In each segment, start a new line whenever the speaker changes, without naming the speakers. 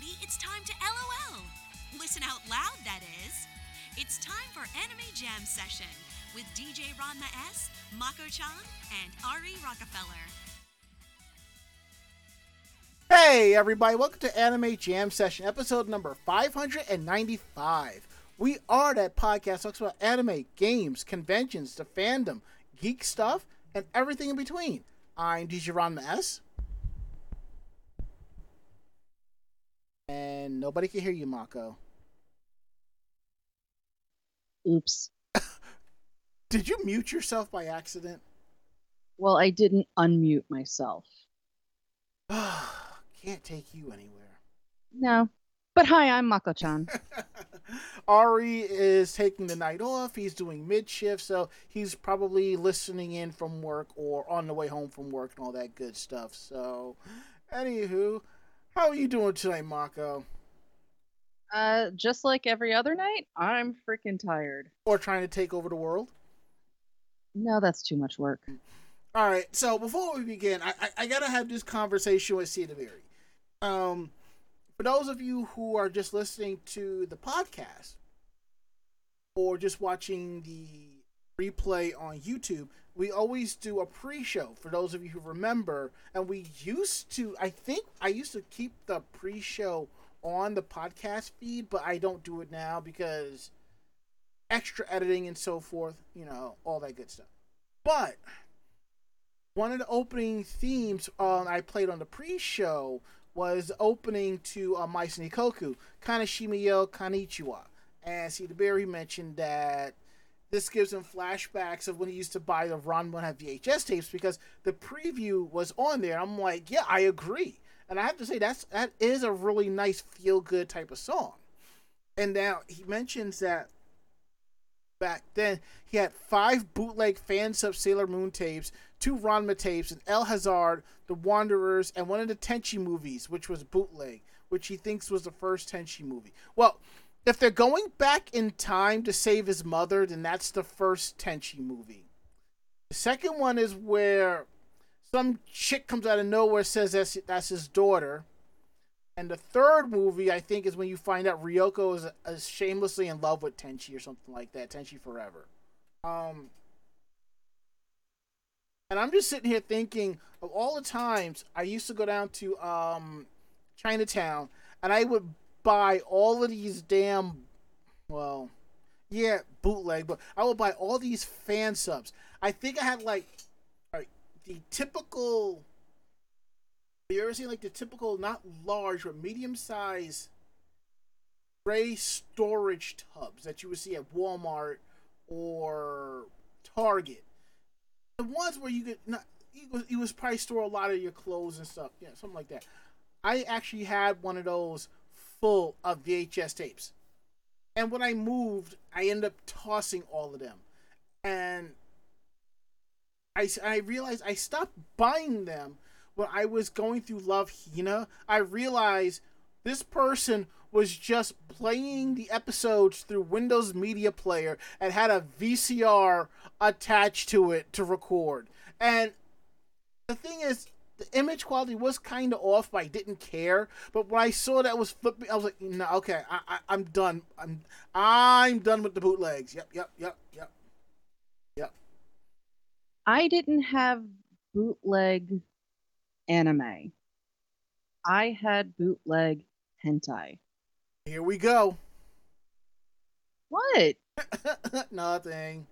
everybody. It's time to LOL. Listen out loud, that is. It's time for Anime Jam Session with DJ Ranma S, Mako chan, and Ari Rockefeller.
Hey, everybody, welcome to Anime Jam Session, episode number 595. We are that podcast talks about anime, games, conventions, the fandom, geek stuff, and everything in between. I'm DJ Ranma S. And nobody can hear you, Mako.
Oops.
Did you mute yourself by accident?
Well, I didn't unmute myself.
Can't take you anywhere.
No. But hi, I'm Mako chan.
Ari is taking the night off. He's doing mid shift, so he's probably listening in from work or on the way home from work and all that good stuff. So, anywho, how are you doing tonight, Mako?
Uh, just like every other night, I'm freaking tired.
Or trying to take over the world?
No, that's too much work.
All right. So before we begin, I, I, I gotta have this conversation with Cedar Berry. Um, for those of you who are just listening to the podcast or just watching the replay on YouTube, we always do a pre-show for those of you who remember, and we used to. I think I used to keep the pre-show on the podcast feed, but I don't do it now because extra editing and so forth, you know, all that good stuff. But one of the opening themes uh, I played on the pre-show was opening to uh, Maison Ikkoku, Kanashimi yo Konnichiwa. And see, the Berry mentioned that this gives him flashbacks of when he used to buy the Ranma VHS tapes because the preview was on there. I'm like, yeah, I agree. And I have to say that's that is a really nice feel good type of song. And now he mentions that back then he had five bootleg fan sub Sailor Moon tapes, two Ranma tapes, and El Hazard, The Wanderers, and one of the Tenchi movies, which was bootleg, which he thinks was the first Tenchi movie. Well, if they're going back in time to save his mother, then that's the first Tenchi movie. The second one is where some chick comes out of nowhere says that's that's his daughter. And the third movie, I think, is when you find out Ryoko is, is shamelessly in love with Tenchi or something like that. Tenchi forever. Um, and I'm just sitting here thinking of all the times I used to go down to um, Chinatown and I would buy all of these damn, well, yeah, bootleg, but I will buy all these fan subs. I think I had like the typical. You ever seen like the typical, not large but medium size gray storage tubs that you would see at Walmart or Target? The ones where you could not. You was, you was probably store a lot of your clothes and stuff. Yeah, something like that. I actually had one of those full of VHS tapes. And when I moved, I ended up tossing all of them. And I, I realized I stopped buying them when I was going through Love Hina. I realized this person was just playing the episodes through Windows Media Player and had a VCR attached to it to record. And the thing is, the image quality was kind of off, but I didn't care. But when I saw that was flipping, I was like, no, okay, I, I, am done. I'm, I'm done with the bootlegs. Yep, yep, yep, yep. Yep.
I didn't have bootleg anime. I had bootleg hentai.
Here we go.
What?
Nothing.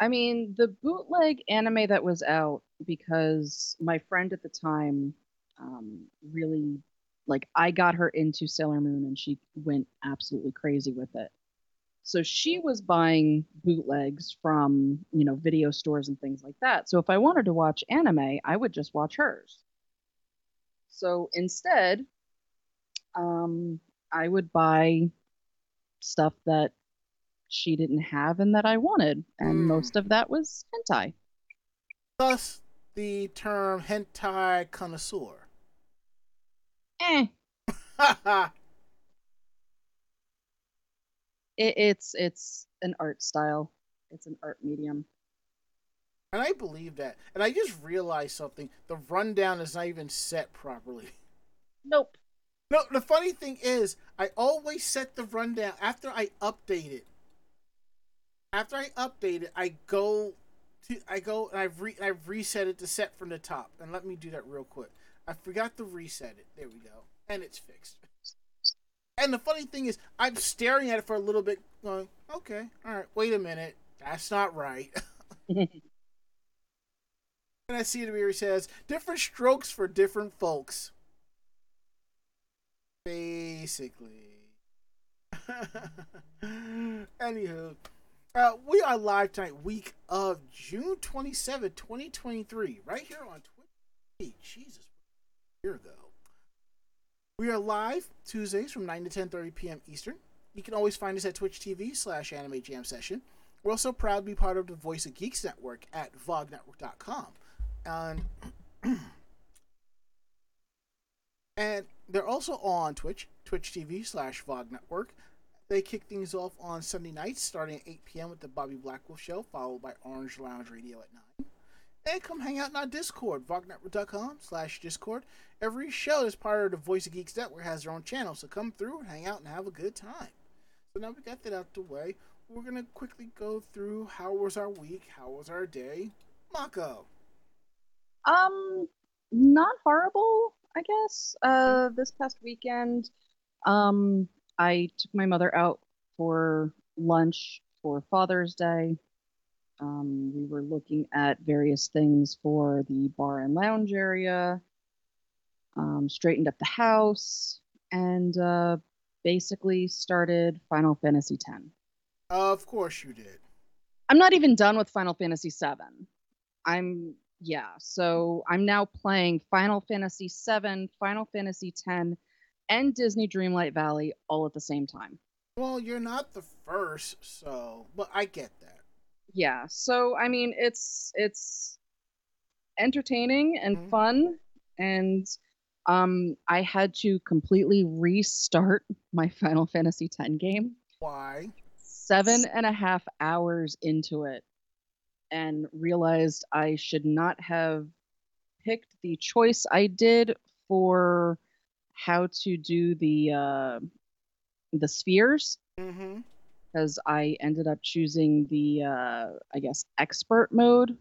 I mean, the bootleg anime that was out because my friend at the time um, really, like, I got her into Sailor Moon and she went absolutely crazy with it. So she was buying bootlegs from, you know, video stores and things like that. So if I wanted to watch anime, I would just watch hers. So instead, um, I would buy stuff that she didn't have and that I wanted, and mm. most of that was hentai.
Thus, the term hentai connoisseur.
Eh. it, it's it's an art style. It's an art medium.
And I believe that. And I just realized something. The rundown is not even set properly.
Nope.
No, the funny thing is, I always set the rundown after I update it. After I update it, I go I go and I've re, I've reset it to set from the top. And let me do that real quick. I forgot to reset it. There we go, and it's fixed. And the funny thing is, I'm staring at it for a little bit, going, "Okay, all right, wait a minute, that's not right." and I see it where he says, "Different strokes for different folks." Basically. Anywho, uh, we are live tonight, week of June 27, 2023, right here on Twitch. Jesus, year ago. We are live Tuesdays from 9 to 10.30 p.m. Eastern. You can always find us at Twitch TV slash Anime Jam Session. We're also proud to be part of the Voice of Geeks Network at vognetwork.com. And and they're also on Twitch, Twitch TV slash VOG Network. They kick things off on Sunday nights starting at 8 p.m. with the Bobby Blackwolf Show, followed by Orange Lounge Radio at 9. And come hang out in our Discord, vognetwork.com slash Discord. Every show that's part of the Voice of Geeks Network has their own channel, so come through and hang out and have a good time. So now we got that out the way. We're going to quickly go through how was our week, how was our day. Mako.
Um, not horrible. I guess. Uh, this past weekend, um, I took my mother out for lunch for Father's Day. Um, we were looking at various things for the bar and lounge area, um, straightened up the house, and uh, basically started Final Fantasy X.
Of course you did.
I'm not even done with Final Fantasy VII. I'm yeah, so I'm now playing Final Fantasy VII, Final Fantasy X, and Disney Dreamlight Valley all at the same time.
Well, you're not the first, so but I get that.
Yeah, so I mean it's it's entertaining and mm-hmm. fun and um I had to completely restart my Final Fantasy X game.
Why?
Seven and a half hours into it and realized I should not have picked the choice I did for how to do the uh, the spheres because mm-hmm. I ended up choosing the uh, I guess expert mode.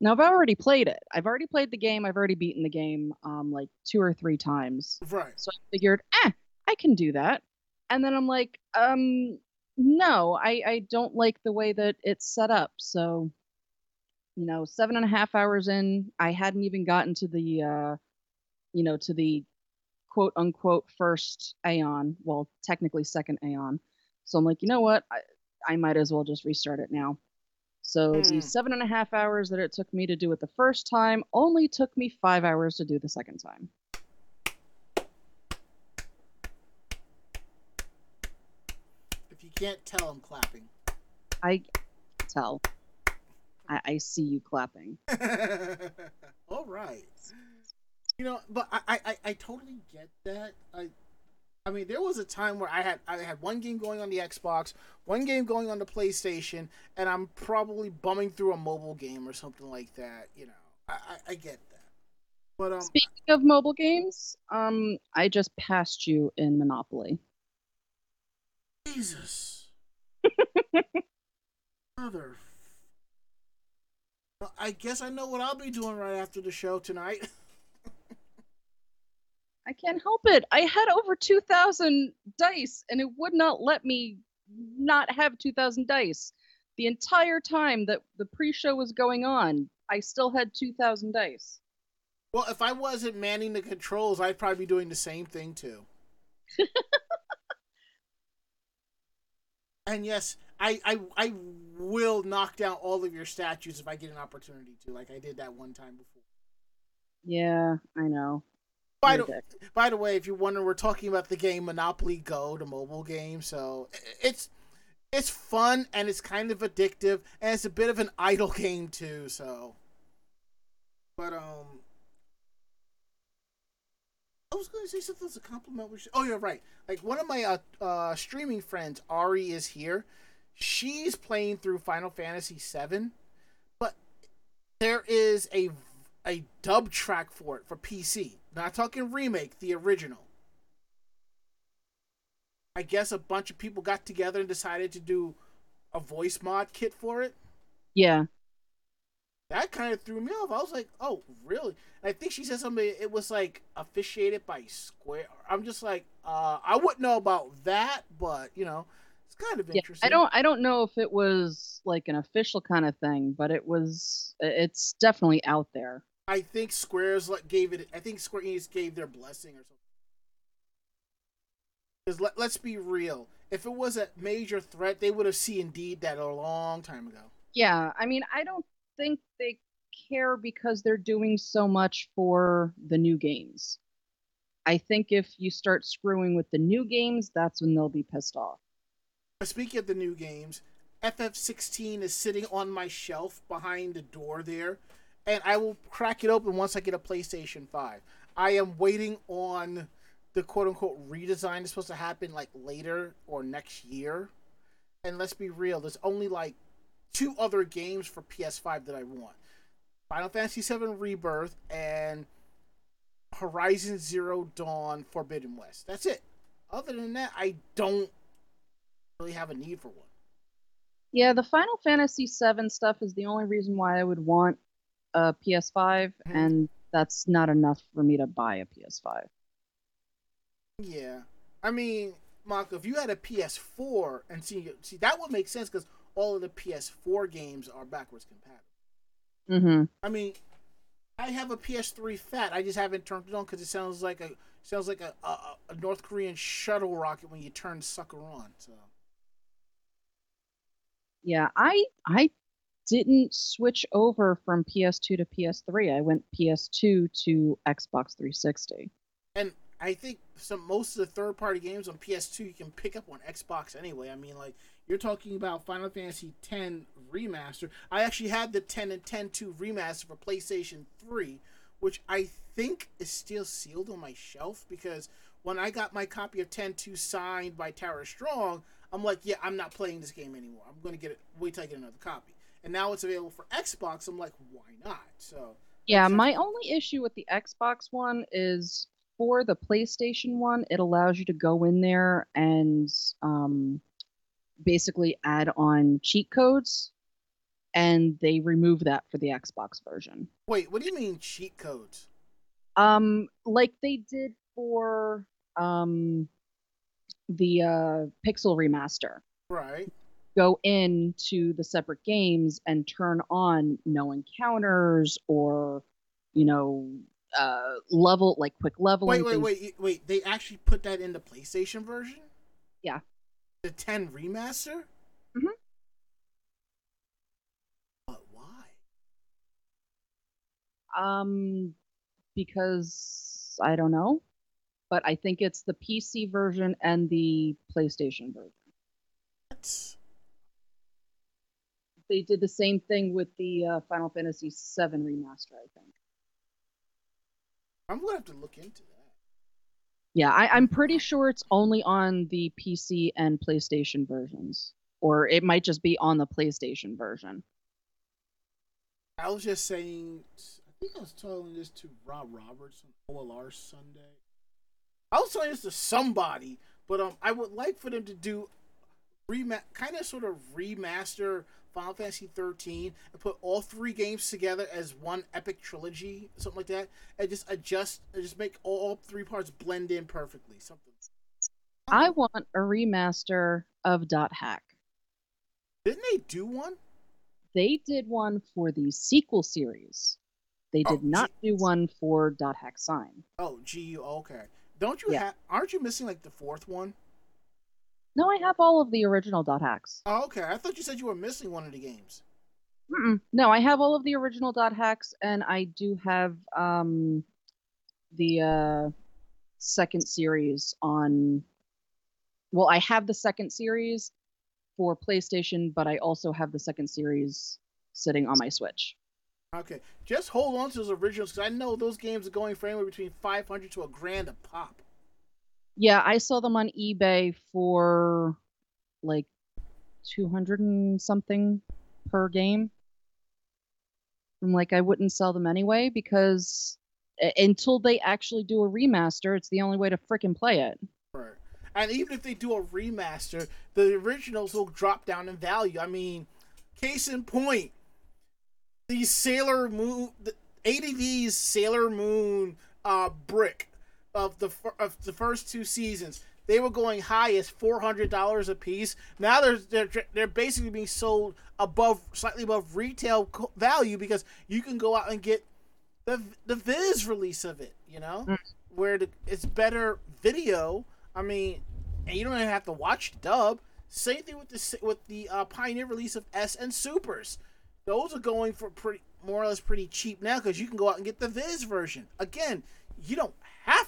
Now I've already played it. I've already played the game. I've already beaten the game um, like two or three times.
Right.
So I figured, eh, I can do that. And then I'm like, um, no, I I don't like the way that it's set up. So you know, seven and a half hours in, I hadn't even gotten to the, uh, you know, to the quote unquote first Aeon, well, technically second Aeon. So I'm like, you know what? I, I might as well just restart it now. So mm. the seven and a half hours that it took me to do it the first time only took me five hours to do the second time.
If you can't tell, I'm clapping.
I tell. I, I see you clapping.
All right. You know, but I, I, I totally get that. I I mean, there was a time where I had I had one game going on the Xbox, one game going on the PlayStation, and I'm probably bumming through a mobile game or something like that. You know, I, I, I get that. But um,
speaking of mobile games, um, I just passed you in Monopoly.
Jesus, mother I guess I know what I'll be doing right after the show tonight.
I can't help it. I had over 2,000 dice and it would not let me not have 2,000 dice. The entire time that the pre show was going on, I still had 2,000 dice.
Well, if I wasn't manning the controls, I'd probably be doing the same thing too. and yes, I, I I will knock down all of your statues if I get an opportunity to, like I did that one time before.
Yeah, I know.
By the, by the way, if you're wondering, we're talking about the game Monopoly Go, the mobile game. So it's it's fun and it's kind of addictive, and it's a bit of an idle game too. So, but um, I was going to say something as a compliment. Which, oh, yeah, right. Like one of my uh, uh, streaming friends, Ari, is here she's playing through Final Fantasy VII, but there is a a dub track for it for PC. Not talking remake, the original. I guess a bunch of people got together and decided to do a voice mod kit for it.
Yeah.
That kind of threw me off. I was like, "Oh, really?" And I think she said something. It was like officiated by Square. I'm just like, uh, I wouldn't know about that, but you know, it's kind of
Yeah.
interesting.
I don't I don't know if it was like an official kind of thing, but it was it's definitely out there.
I think Square's like gave it. I think Square Enix gave their blessing or something. Because let, let's be real, if it was a major threat, they would have seen indeed that a long time ago.
Yeah, I mean, I don't think they care because they're doing so much for the new games. I think if you start screwing with the new games, that's when they'll be pissed off.
Speaking of the new games, FF16 is sitting on my shelf behind the door there, and I will crack it open once I get a PlayStation 5. I am waiting on the quote unquote redesign that's supposed to happen like later or next year. And let's be real, there's only like two other games for PS5 that I want Final Fantasy VII Rebirth and Horizon Zero Dawn Forbidden West. That's it. Other than that, I don't really have a need for one.
Yeah, the Final Fantasy VII stuff is the only reason why I would want a PS5,
Mhm.
and that's not enough for me to buy a PS5.
Yeah, I mean, Mark, if you had a PS4 and see, see that would make sense because all of the PS4 games are backwards compatible.
Mm-hmm.
I mean, I have a PS3 Fat. I just haven't turned it on because it sounds like a sounds like a, a a North Korean shuttle rocket when you turn sucker on. So
Yeah, I I didn't switch over from PS2 to PS3. I went PS2 to Xbox 360.
and I think some most of the third party games on PS2 you can pick up on Xbox anyway. I mean, like you're talking about Final Fantasy X remaster. I actually had the 10 and 10 2 remaster for PlayStation 3, which I think is still sealed on my shelf because when I got my copy of 10 2 signed by Tara Strong, I'm like, yeah, I'm not playing this game anymore. I'm to get it. Wait till I get another copy. And now it's available for Xbox. I'm like, why not? So
Yeah, my only issue with the Xbox one is for the PlayStation one, it allows you to go in there and um, basically add on cheat codes, and they remove that for the Xbox version.
wait, what do you mean cheat codes?
Um, like they did for um, the uh, Pixel remaster.
Right.
Go into the separate games and turn on no encounters or, you know, uh, level like quick leveling.
Wait, wait,
things.
wait, wait! They actually put that in the PlayStation version.
Yeah.
The 10 remaster.
Mhm.
But why?
Um, because I don't know, but I think it's the PC version and the PlayStation version.
That's
They did the same thing with the uh, Final Fantasy VII remaster, I think.
I'm gonna have to look into that.
Yeah, I, I'm pretty sure it's only on the PC and PlayStation versions, or it might just be on the PlayStation version.
I was just saying. I think I was telling this to Rob Roberts on OLR Sunday. I was telling this to somebody, but um, I would like for them to do rema- kind of sort of remaster Final Fantasy 13 and put all three games together as one epic trilogy, something like that, and just adjust, and just make all, three parts blend in perfectly. Something.
I want a remaster of Dot Hack.
Didn't they do one?
They did one for the sequel series. They
Oh,
did not do one for Dot Hack Sign.
Oh, GU. Okay. Don't you
Yeah.
have? Aren't you missing like the fourth one?
No, I have all of the original Dot Hacks.
Oh, okay. I thought you said you were missing one of the games.
Mm-mm. No, I have all of the original Dot Hacks, and I do have um, the uh, second series on. Well, I have the second series for PlayStation, but I also have the second series sitting on my Switch.
Okay, just hold on to those originals because I know those games are going for anywhere between five hundred to a grand a pop.
Yeah, I saw them on eBay for like 200 and something per game. I'm like, I wouldn't sell them anyway because uh, until they actually do a remaster, it's the only way to frickin' play it.
Right. And even if they do a remaster, the originals will drop down in value. I mean, case in point, the Sailor Moon, the ADV's Sailor Moon uh, brick of the of the first two seasons, they were going high as four hundred dollars a piece. Now they're they're they're basically being sold above slightly above retail value because you can go out and get the the Viz release of it. You know, mm. where the, it's better video. I mean, and you don't even have to watch dub. Same thing with the with the uh, Pioneer release of S and Supers. Those are going for pretty more or less pretty cheap now because you can go out and get the Viz version. Again, you don't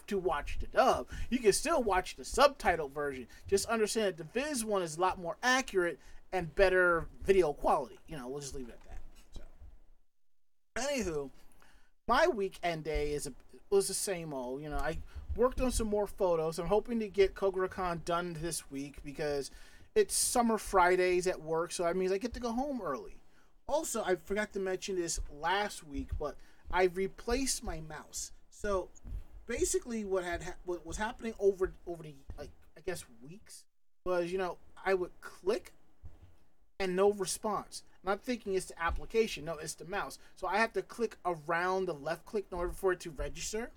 to watch the dub. You can still watch the subtitle version. Just understand that the Viz one is a lot more accurate and better video quality. You know, we'll just leave it at that. So, anywho, my weekend day is a, was the same old. You know, I worked on some more photos. I'm hoping to get KoguraCon done this week because it's summer Fridays at work, so that means I get to go home early. Also, I forgot to mention this last week, but I replaced my mouse. So basically, what had ha- what was happening over over the like I guess weeks was you know I would click and no response. Not thinking it's the application, no, it's the mouse. So I have to click around the left click in order for it to register.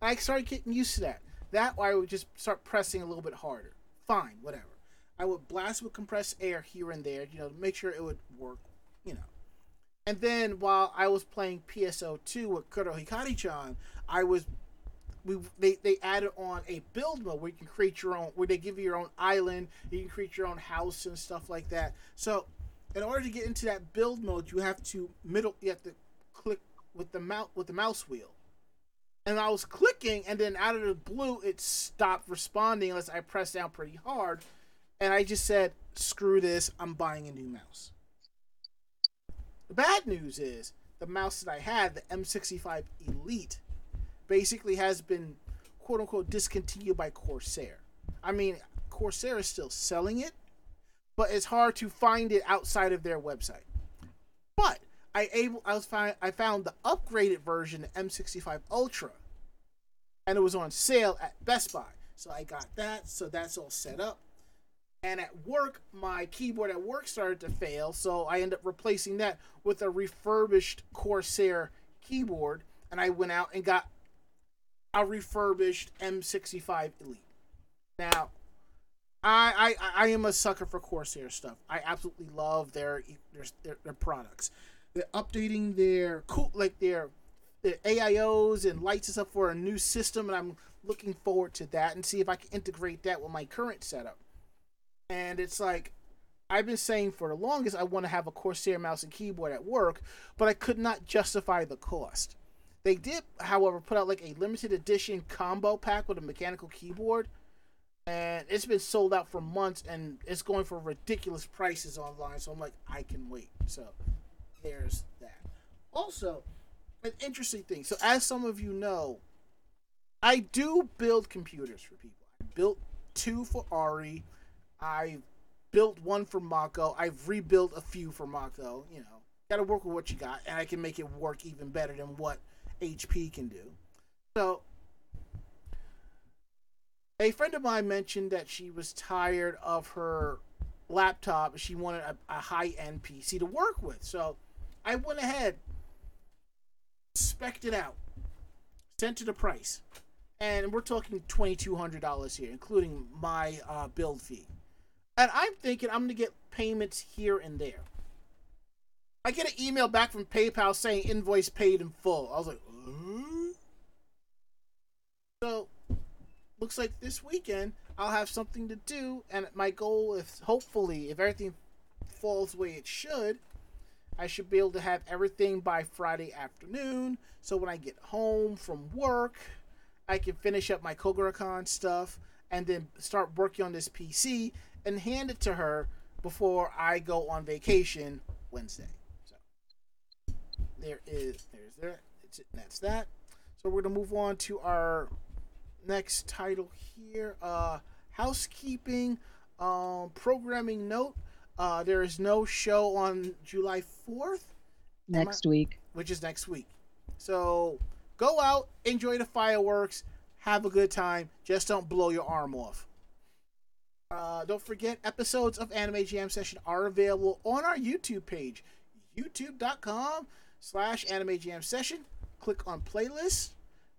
And I started getting used to that. That I would just start pressing a little bit harder. Fine, whatever. I would blast with compressed air here and there, you know, to make sure it would work, you know. And then while I was playing PSO2 with Kuro Hikari-chan, I was we they, they added on a build mode where you can create your own where they give you your own island, you can create your own house and stuff like that. So in order to get into that build mode, you have to middle you have to click with the mouse with the mouse wheel. And I was clicking and then out of the blue it stopped responding unless I pressed down pretty hard. And I just said, screw this, I'm buying a new mouse. The bad news is the mouse that I had, the M65 Elite, basically has been quote unquote discontinued by Corsair. I mean, Corsair is still selling it, but it's hard to find it outside of their website. But I able I was find, I found the upgraded version, the M65 Ultra, and it was on sale at Best Buy. So I got that. So that's all set up. And at work, my keyboard at work started to fail, so I ended up replacing that with a refurbished Corsair keyboard. And I went out and got a refurbished M65 Elite. Now, I, I I am a sucker for Corsair stuff. I absolutely love their their, their products. They're updating their cool like their their AIOs and lights and stuff for a new system, and I'm looking forward to that and see if I can integrate that with my current setup. And it's like I've been saying for the longest I want to have a Corsair mouse and keyboard at work, but I could not justify the cost. They did, however, put out like a limited edition combo pack with a mechanical keyboard, and it's been sold out for months, and it's going for ridiculous prices online. So I'm like, I can wait. So there's that. Also, an interesting thing. So as some of you know, I do build computers for people. I built two for Ari. I built one for Mako. I've rebuilt a few for Mako. You know, got to work with what you got, and I can make it work even better than what HP can do. So, a friend of mine mentioned that she was tired of her laptop. She wanted a, a high end PC to work with. So, I went ahead, spec'd it out, sent it a price, and we're talking $2,200 here, including my uh, build fee. And I'm thinking I'm going to get payments here and there. I get an email back from PayPal saying invoice paid in full. I was like, so, looks like this weekend I'll have something to do, and my goal is hopefully, if everything falls the way it should, I should be able to have everything by Friday afternoon. So when I get home from work, I can finish up my KoguraCon stuff and then start working on this PC and hand it to her before I go on vacation Wednesday. So there is there's there that's that. So we're gonna move on to our next title here. Uh, housekeeping, um, programming note. Uh, there is no show on July fourth.
Next I, week.
Which is next week. So go out, enjoy the fireworks, have a good time. Just don't blow your arm off. Uh, don't forget, episodes of Anime Jam Session are available on our YouTube page, youtube.com slash Anime Jam Session. Click on playlists,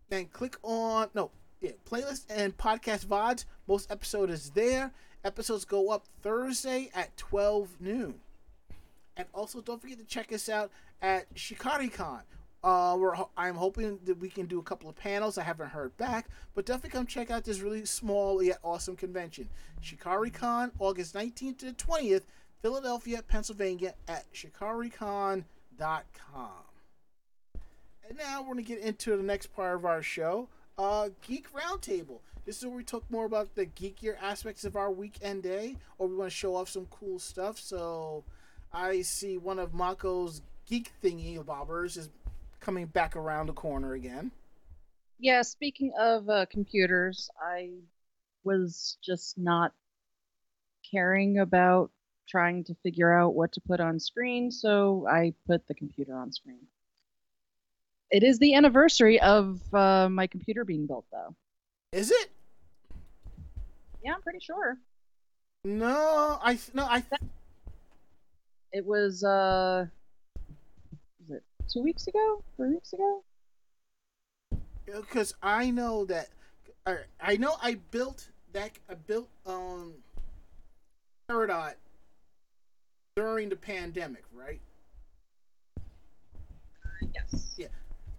then click on, no, yeah, playlist and podcast VODs. Most episode is there. Episodes go up Thursday at 12 noon. And also, don't forget to check us out at ShikariCon. Uh, we're, I'm hoping that we can do a couple of panels. I haven't heard back, but definitely come check out this really small yet awesome convention. ShikariCon, August 19th to the 20th, Philadelphia, Pennsylvania, at shikaricon.com. And now we're going to get into the next part of our show, uh, Geek Roundtable. This is where we talk more about the geekier aspects of our weekend day, or we want to show off some cool stuff. So I see one of Mako's geek thingy bobbers is coming back around the corner again.
Yeah, speaking of uh, computers, I was just not caring about trying to figure out what to put on screen, so I put the computer on screen. It is the anniversary of uh, my computer being built, though.
Is it?
Yeah, I'm pretty sure.
No, I no, I.
It was uh, was it two weeks ago? Three weeks ago?
Because I know that, I know I built that I built um, Peridot during the pandemic, right?
Yes.
Yeah,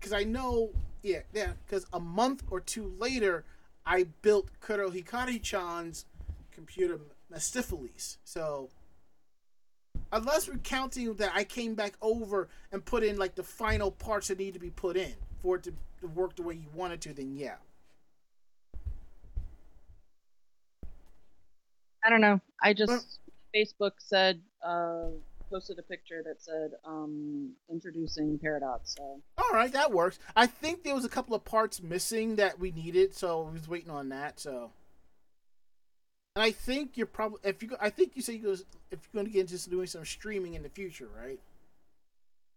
because I know, yeah, yeah, because a month or two later, I built Kuro Hikari-chan's computer Mistipheles. So, unless we're counting that I came back over and put in like the final parts that need to be put in for it to, to work the way you wanted to, then yeah.
I don't know. I just Facebook said uh, posted a picture that said um, introducing Paradox." So
all right, that works. I think there was a couple of parts missing that we needed, so we was waiting on that. So, and I think you're probably if you I think you said you goes if you're going to get into doing some streaming in the future, right?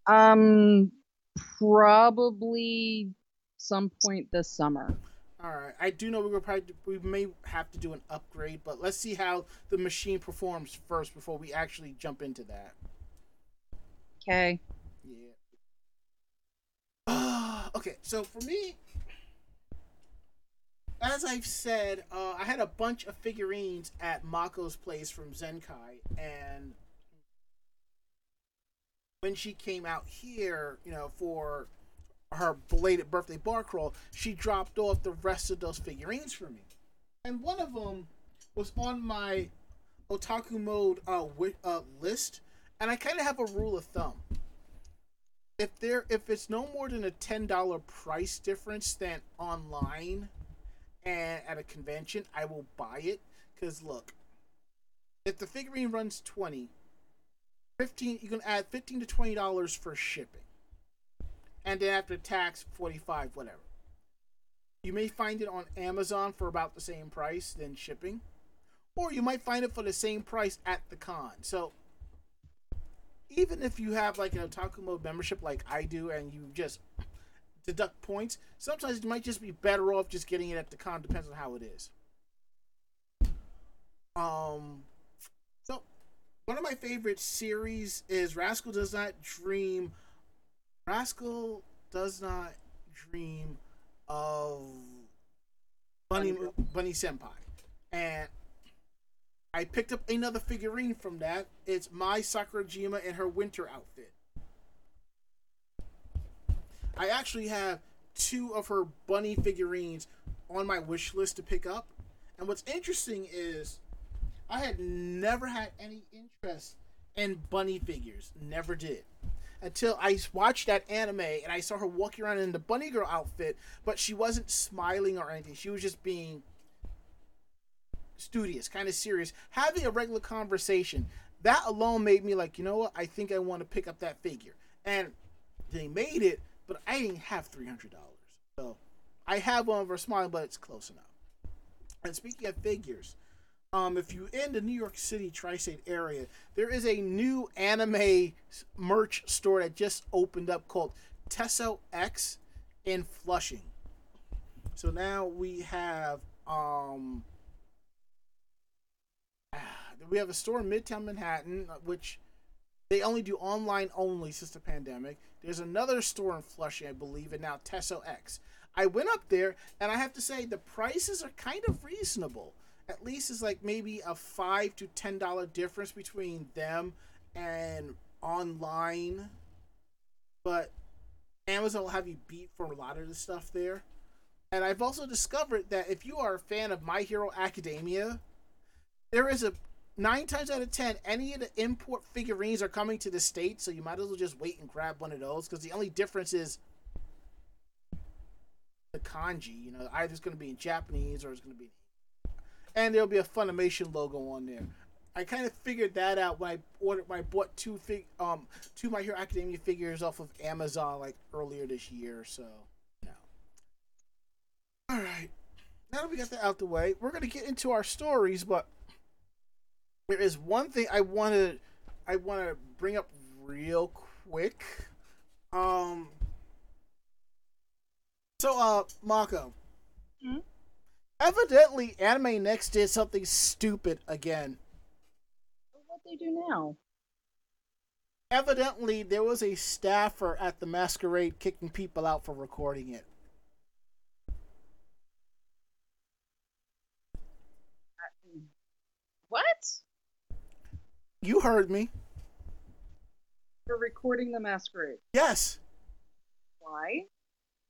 Um, probably some point this summer.
All right. I do know we're probably we may have to do an upgrade, but let's see how the machine performs first before we actually jump into that.
Okay.
Yeah. okay. So for me, as I've said, uh, I had a bunch of figurines at Mako's place from Zenkai, and when she came out here, you know, for her belated birthday bar crawl, she dropped off the rest of those figurines for me. And one of them was on my otaku mode uh, wi- uh, list, and I kind of have a rule of thumb. If there, if it's no more than a ten dollar price difference than online and at a convention, I will buy it. Cause look, if the figurine runs 20, 15, you can add fifteen to twenty dollars for shipping and then after tax 45 whatever. You may find it on amazon for about the same price than shipping or you might find it for the same price at the con. So even if you have like an otaku mode membership like i do and you just deduct points sometimes you might just be better off just getting it at the con depends on how it is. Um so one of my favorite series is rascal does not dream Rascal does not dream of Bunny Bunny Senpai, and I picked up another figurine from that. It's Mai Sakurajima in her winter outfit. I actually have two of her bunny figurines on my wish list to pick up, and what's interesting is I had never had any interest in bunny figures. Never did until I watched that anime and I saw her walking around in the bunny girl outfit, but she wasn't smiling or anything. She was just being studious, kind of serious, having a regular conversation. That alone made me like, you know what? I think I want to pick up that figure. And they made it, but I didn't have three hundred dollars. So I have one of her smiling, but it's close enough. And speaking of figures, um, if you in the New York City tri-state area, there is a new anime merch store that just opened up called Tesso X in Flushing. So now we have um, we have a store in Midtown Manhattan, uh, which they only do online only since the pandemic. There's another store in Flushing, I believe, and now Tesso X. I went up there, and I have to say the prices are kind of reasonable. At least it's like maybe a five to ten dollar difference between them and online. But Amazon will have you beat for a lot of the stuff there. And I've also discovered that if you are a fan of My Hero Academia, there is a nine times out of ten, any of the import figurines are coming to the States, so you might as well just wait and grab one of those because the only difference is the kanji. You know, either it's going to be in Japanese or it's going to be. And there'll be a Funimation logo on there. I kind of figured that out when I ordered when I bought two fig um two My Hero Academia figures off of Amazon like earlier this year. So, know. All right, now that we got that out the way, we're gonna get into our stories. But there is one thing I want to I want to bring up real quick. Um. So, uh, Mako.
Hmm?
Evidently, Anime Next did something stupid again.
What they do now?
Evidently, there was a staffer at the masquerade kicking people out for recording it.
What?
You heard me.
For recording the masquerade.
Yes.
Why?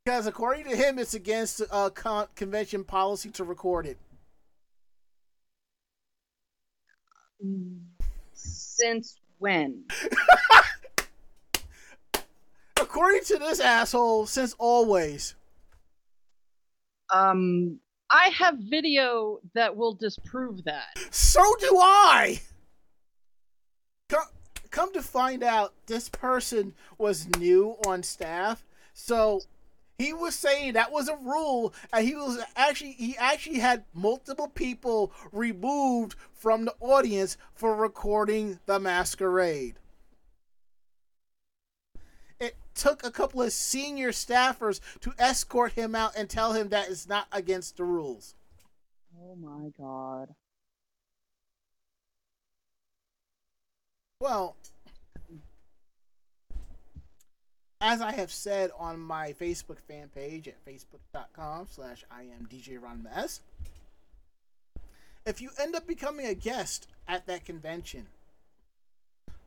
Because according to him, it's against uh, con- convention policy to record it.
Since when?
According to this asshole, since always.
Um, I have video that will disprove that.
So do I! Come, come to find out, this person was new on staff, so he was saying that was a rule, and he was actually he actually had multiple people removed from the audience for recording the masquerade. It took a couple of senior staffers to escort him out and tell him that it's not against the rules.
Oh my god.
Well, as I have said on my Facebook fan page at facebook.com slash I am DJ Ranma S, if you end up becoming a guest at that convention,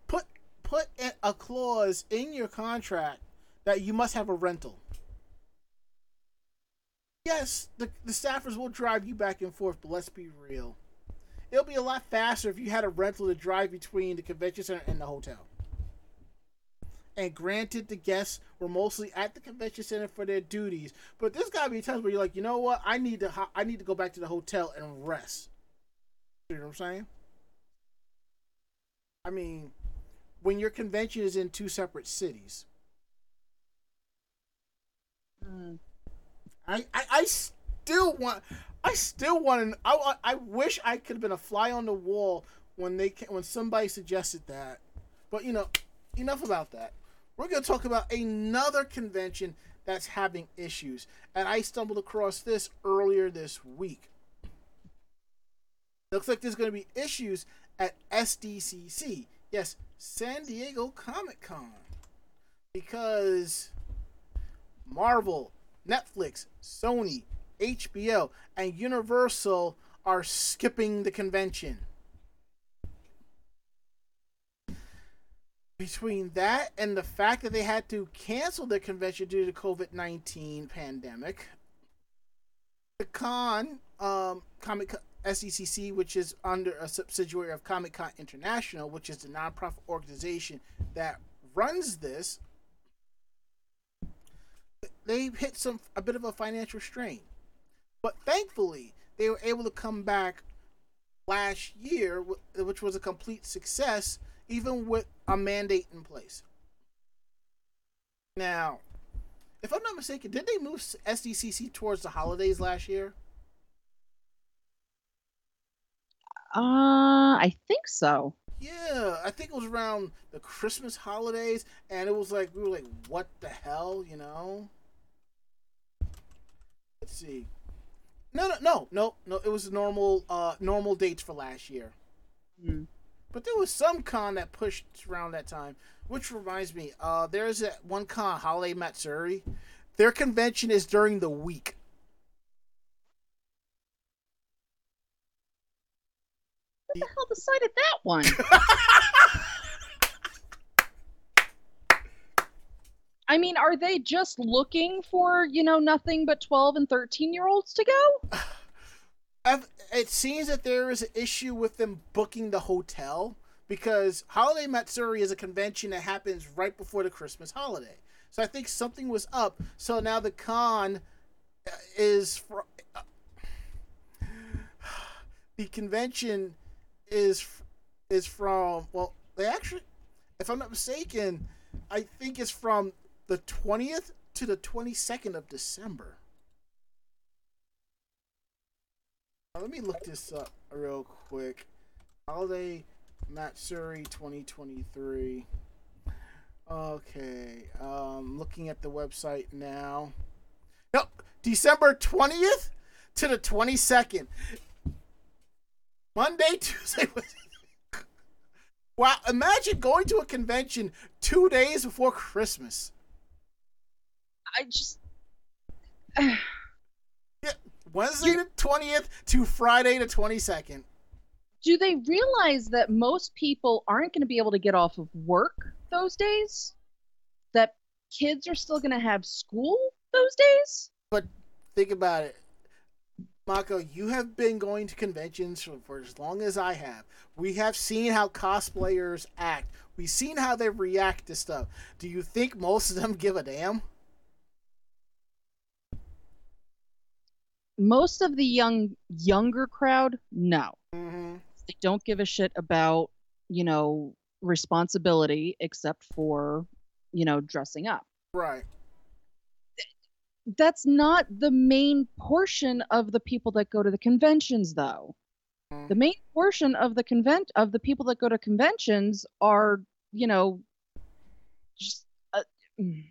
put put a clause in your contract that you must have a rental. Yes, the, the staffers will drive you back and forth, but let's be real. It'll be a lot faster if you had a rental to drive between the convention center and the hotel. And granted, the guests were mostly at the convention center for their duties, but there's gotta be times where you're like, you know what? I need to ho- I need to go back to the hotel and rest. You know what I'm saying? I mean, when your convention is in two separate cities,
Hmm.
I, I, I still want I still want to I, I wish I could have been a fly on the wall when they when somebody suggested that. But you know, enough about that. We're going to talk about another convention that's having issues. And I stumbled across this earlier this week. Looks like there's going to be issues at SDCC. Yes, San Diego Comic Con. Because Marvel, Netflix, Sony, HBO, and Universal are skipping the convention. Between that and the fact that they had to cancel the convention due to COVID nineteen pandemic, the con, um, Comic SDCC, which is under a subsidiary of Comic Con International, which is the nonprofit organization that runs this, they hit some a bit of a financial strain. But thankfully, they were able to come back last year, which was a complete success, even with a mandate in place. Now, if I'm not mistaken, did they move SDCC towards the holidays last year?
Uh, I think so.
Yeah, I think it was around the Christmas holidays, and it was like we were like, "What the hell?" You know. Let's see. No, no, no, no, no. It was normal, uh, normal dates for last year.
Hmm.
But there was some con that pushed around that time, which reminds me, uh, there's a one con, Holiday Matsuri. Their convention is during the week.
Who the hell decided that one? I mean, are they just looking for, you know, nothing but 12 and 13 year olds to go?
I've- It seems that there is an issue with them booking the hotel because Holiday Matsuri is a convention that happens right before the Christmas holiday. So I think something was up. So now the con uh, is fr- the convention is is from well they actually if I'm not mistaken I think it's from the 20th to the 22nd of December. Now, let me look this up real quick. Holiday Matsuri 2023. Okay, um, looking at the website now. Nope, December 20th to the 22nd. Monday, Tuesday, Wow, imagine going to a convention two days before Christmas.
I just.
Wednesday the 20th to Friday the 22nd.
Do they realize that most people aren't going to be able to get off of work those days? That kids are still going to have school those days?
But think about it. Mako, you have been going to conventions for, for as long as I have. We have seen how cosplayers act. We've seen how they react to stuff. Do you think most of them give a damn?
Most of the young younger crowd, no.
Mm-hmm.
They don't give a shit about, you know, responsibility except for, you know, dressing up.
Right.
That's not the main portion of the people that go to the conventions though.
Mm.
The main portion of the convent of the people that go to conventions are, you know, just uh, mm.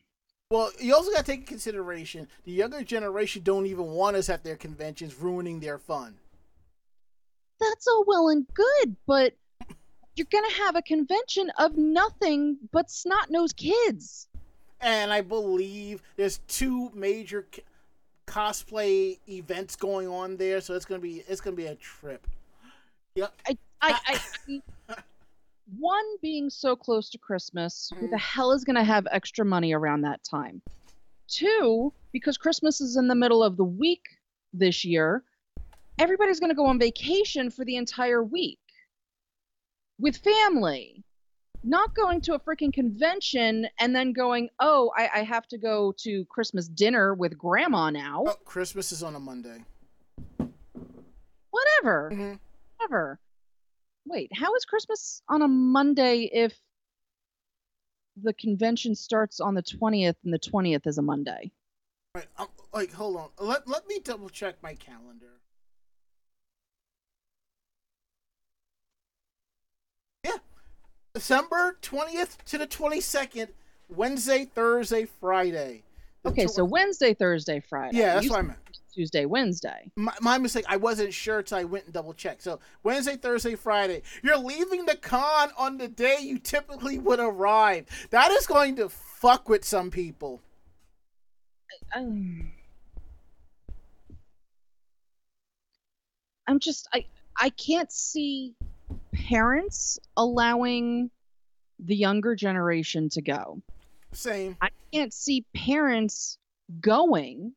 Well, you also got to take into consideration the younger generation don't even want us at their conventions, ruining their fun.
that's all well and good, but you're gonna have a convention of nothing but snot nosed kids.
and I believe there's two major c- cosplay events going on there, so it's gonna be it's gonna be a trip. Yep.
I, I, I, one being so close to Christmas, who the hell is gonna have extra money around that time? Two, because Christmas is in the middle of the week this year, everybody's gonna go on vacation for the entire week with family. Not going to a freaking convention and then going, oh, I, I have to go to Christmas dinner with grandma now.
Oh, Christmas is on a Monday.
Whatever.
hmm
Whatever. Wait, how is Christmas on a Monday if the convention starts on the 20th and the 20th is a Monday?
Right. Um, like, hold on. Let let me double check my calendar. Yeah, December twentieth to the twenty second, Wednesday, Thursday, Friday.
Okay, so Wednesday, Thursday, Friday.
yeah, that's
You
what I meant.
Tuesday, Wednesday.
My, my mistake. I wasn't sure until I went and double checked. So Wednesday, Thursday, Friday. You're leaving the con on the day you typically would arrive. That is going to fuck with some people.
Um, I'm just I I can't see parents allowing the younger generation to go.
Same.
I can't see parents going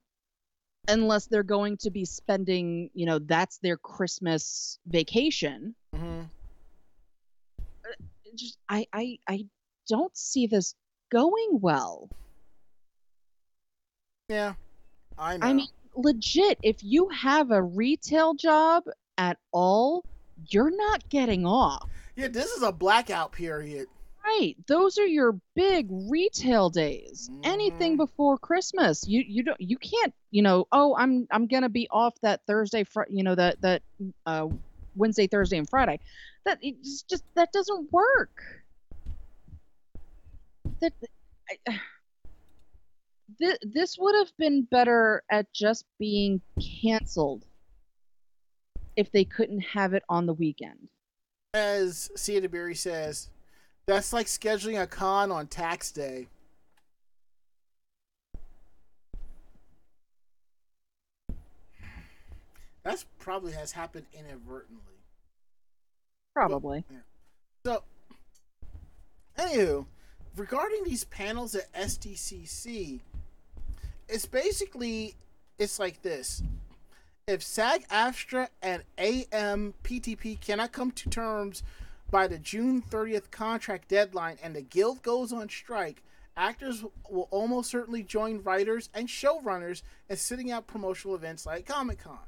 unless they're going to be spending, you know, that's their Christmas vacation.
hmm
Just I I I don't see this going well.
Yeah, I know.
I mean, legit, if you have a retail job at all, you're not getting off.
yeah, this is a blackout period.
Right. Those are your big retail days. Anything
Mhm.
before Christmas, you you don't you can't, you know, oh, I'm I'm going to be off that Thursday fr- you know that that uh Wednesday, Thursday and Friday. That it's just that doesn't work. That I, this, this would have been better at just being canceled if they couldn't have it on the weekend.
As Sia DeBerry says, that's like scheduling a con on tax day. That's probably has happened inadvertently.
Probably.
So, anywho, regarding these panels at SDCC, it's basically it's like this: if SAG-AFTRA and AMPTP cannot come to terms by the June 30th contract deadline, and the guild goes on strike, actors will almost certainly join writers and showrunners in sitting out promotional events like Comic Con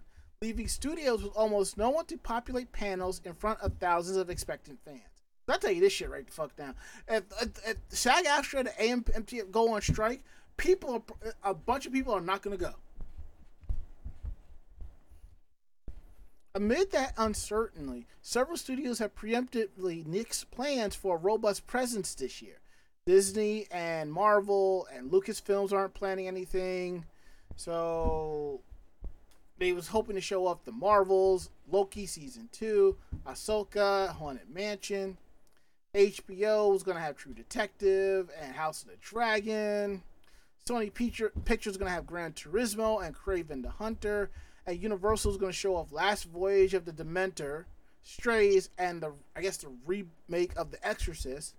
leaving studios with almost no one to populate panels in front of thousands of expectant fans. I'll tell you this shit right the fuck down. If, if, if SAG AFTRA and AMPT go on strike, people, a bunch of people are not going to go. Amid that uncertainty, several studios have preemptively nixed plans for a robust presence this year. Disney and Marvel and Lucasfilms aren't planning anything. So they was hoping to show off the Marvels, Loki season two, Ahsoka, Haunted Mansion. HBO was gonna have True Detective and House of the Dragon. Sony Picture, Pictures gonna have Gran Turismo and Kraven the Hunter. And Universal is gonna show off Last Voyage of the Demeter, Strays, and the I guess the remake of The Exorcist.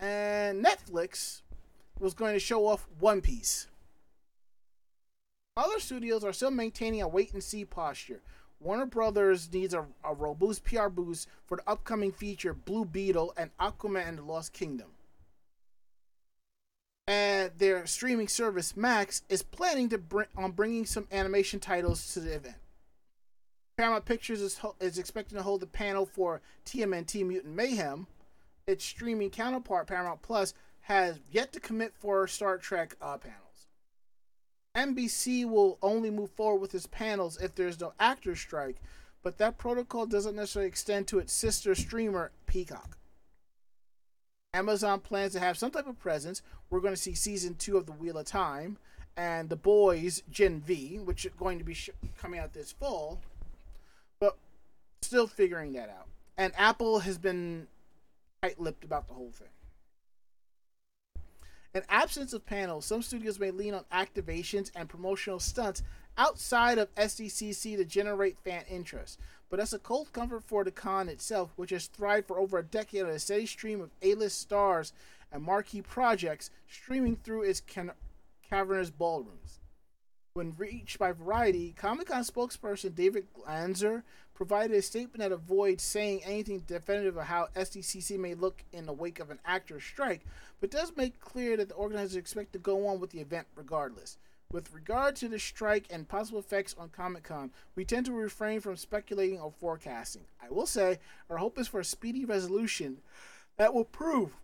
And Netflix was going to show off One Piece. Other studios are still maintaining a wait and see posture. Warner Brothers needs a, a robust PR boost for the upcoming feature Blue Beetle and Aquaman and the Lost Kingdom. And their streaming service Max is planning to bring on bringing some animation titles to the event. Paramount Pictures is, is expecting to hold the panel for TMNT Mutant Mayhem. Its streaming counterpart Paramount Plus has yet to commit for Star Trek uh, panel. NBC will only move forward with its panels if there's no actor strike, but that protocol doesn't necessarily extend to its sister streamer, Peacock. Amazon plans to have some type of presence. We're going to see season two of The Wheel of Time and The Boys Gen V, which is going to be sh- coming out this fall, but still figuring that out. And Apple has been tight lipped about the whole thing. In absence of panels, some studios may lean on activations and promotional stunts outside of SDCC to generate fan interest. But that's a cold comfort for the con itself, which has thrived for over a decade on a steady stream of A-list stars and marquee projects streaming through its cavernous ballrooms. When reached by Variety, Comic Con spokesperson David Glanzer provided a statement that avoids saying anything definitive of how SDCC may look in the wake of an actor strike, but does make clear that the organizers expect to go on with the event regardless. With regard to the strike and possible effects on Comic Con, we tend to refrain from speculating or forecasting. I will say, our hope is for a speedy resolution that will prove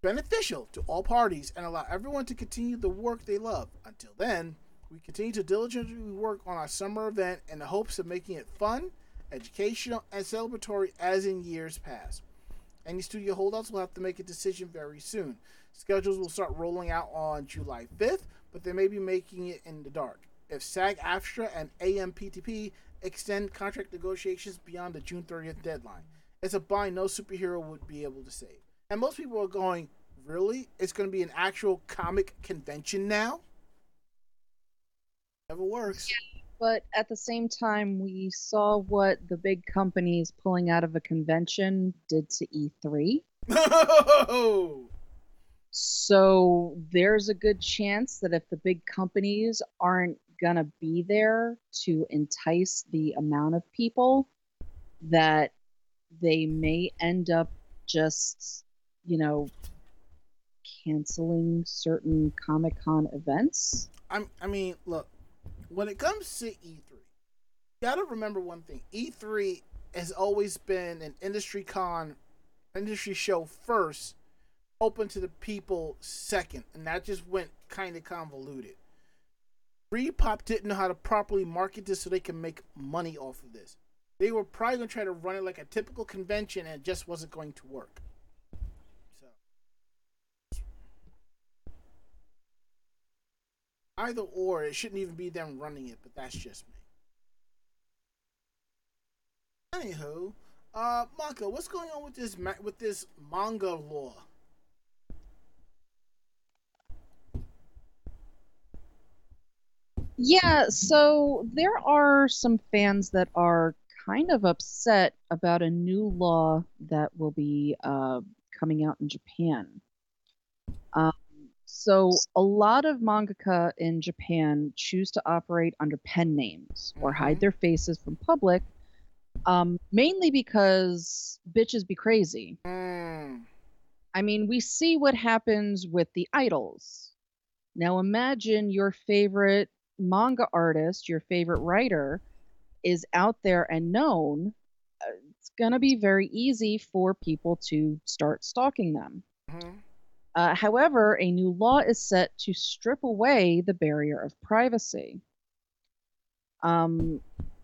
beneficial to all parties and allow everyone to continue the work they love. Until then, we continue to diligently work on our summer event in the hopes of making it fun educational, and celebratory as in years past. Any studio holdouts will have to make a decision very soon. Schedules will start rolling out on July 5th, but they may be making it in the dark. If SAG AFTRA and AMPTP extend contract negotiations beyond the June 30th deadline, it's a bind no superhero would be able to save. And most people are going, really? It's going to be an actual comic convention now? Never works.
Yeah but at the same time, we saw what the big companies pulling out of a convention did to E3. so there's a good chance that if the big companies aren't going to be there to entice the amount of people, that they may end up just, you know, canceling certain Comic Con events.
I'm, I mean, look, when it comes to E3, you gotta remember one thing: E3 has always been an industry con, industry show first, open to the people second, and that just went kind of convoluted. ReedPop didn't know how to properly market this so they can make money off of this. They were probably gonna try to run it like a typical convention, and it just wasn't going to work. either or, it shouldn't even be them running it, but that's just me. Anywho, Uh, Maka, what's going on with this ma- with this manga law?
Yeah, so there are some fans that are kind of upset about a new law that will be uh, coming out in Japan. Um, so a lot of mangaka in Japan choose to operate under pen names or hide
Mhm.
their faces from public, um, mainly because bitches be crazy.
Mm.
I mean, we see what happens with the idols. Now imagine your favorite manga artist, your favorite writer is out there and known. uh, It's going to be very easy for people to start stalking them.
Mhm.
Uh, however, a new law is set to strip away the barrier of privacy. Um,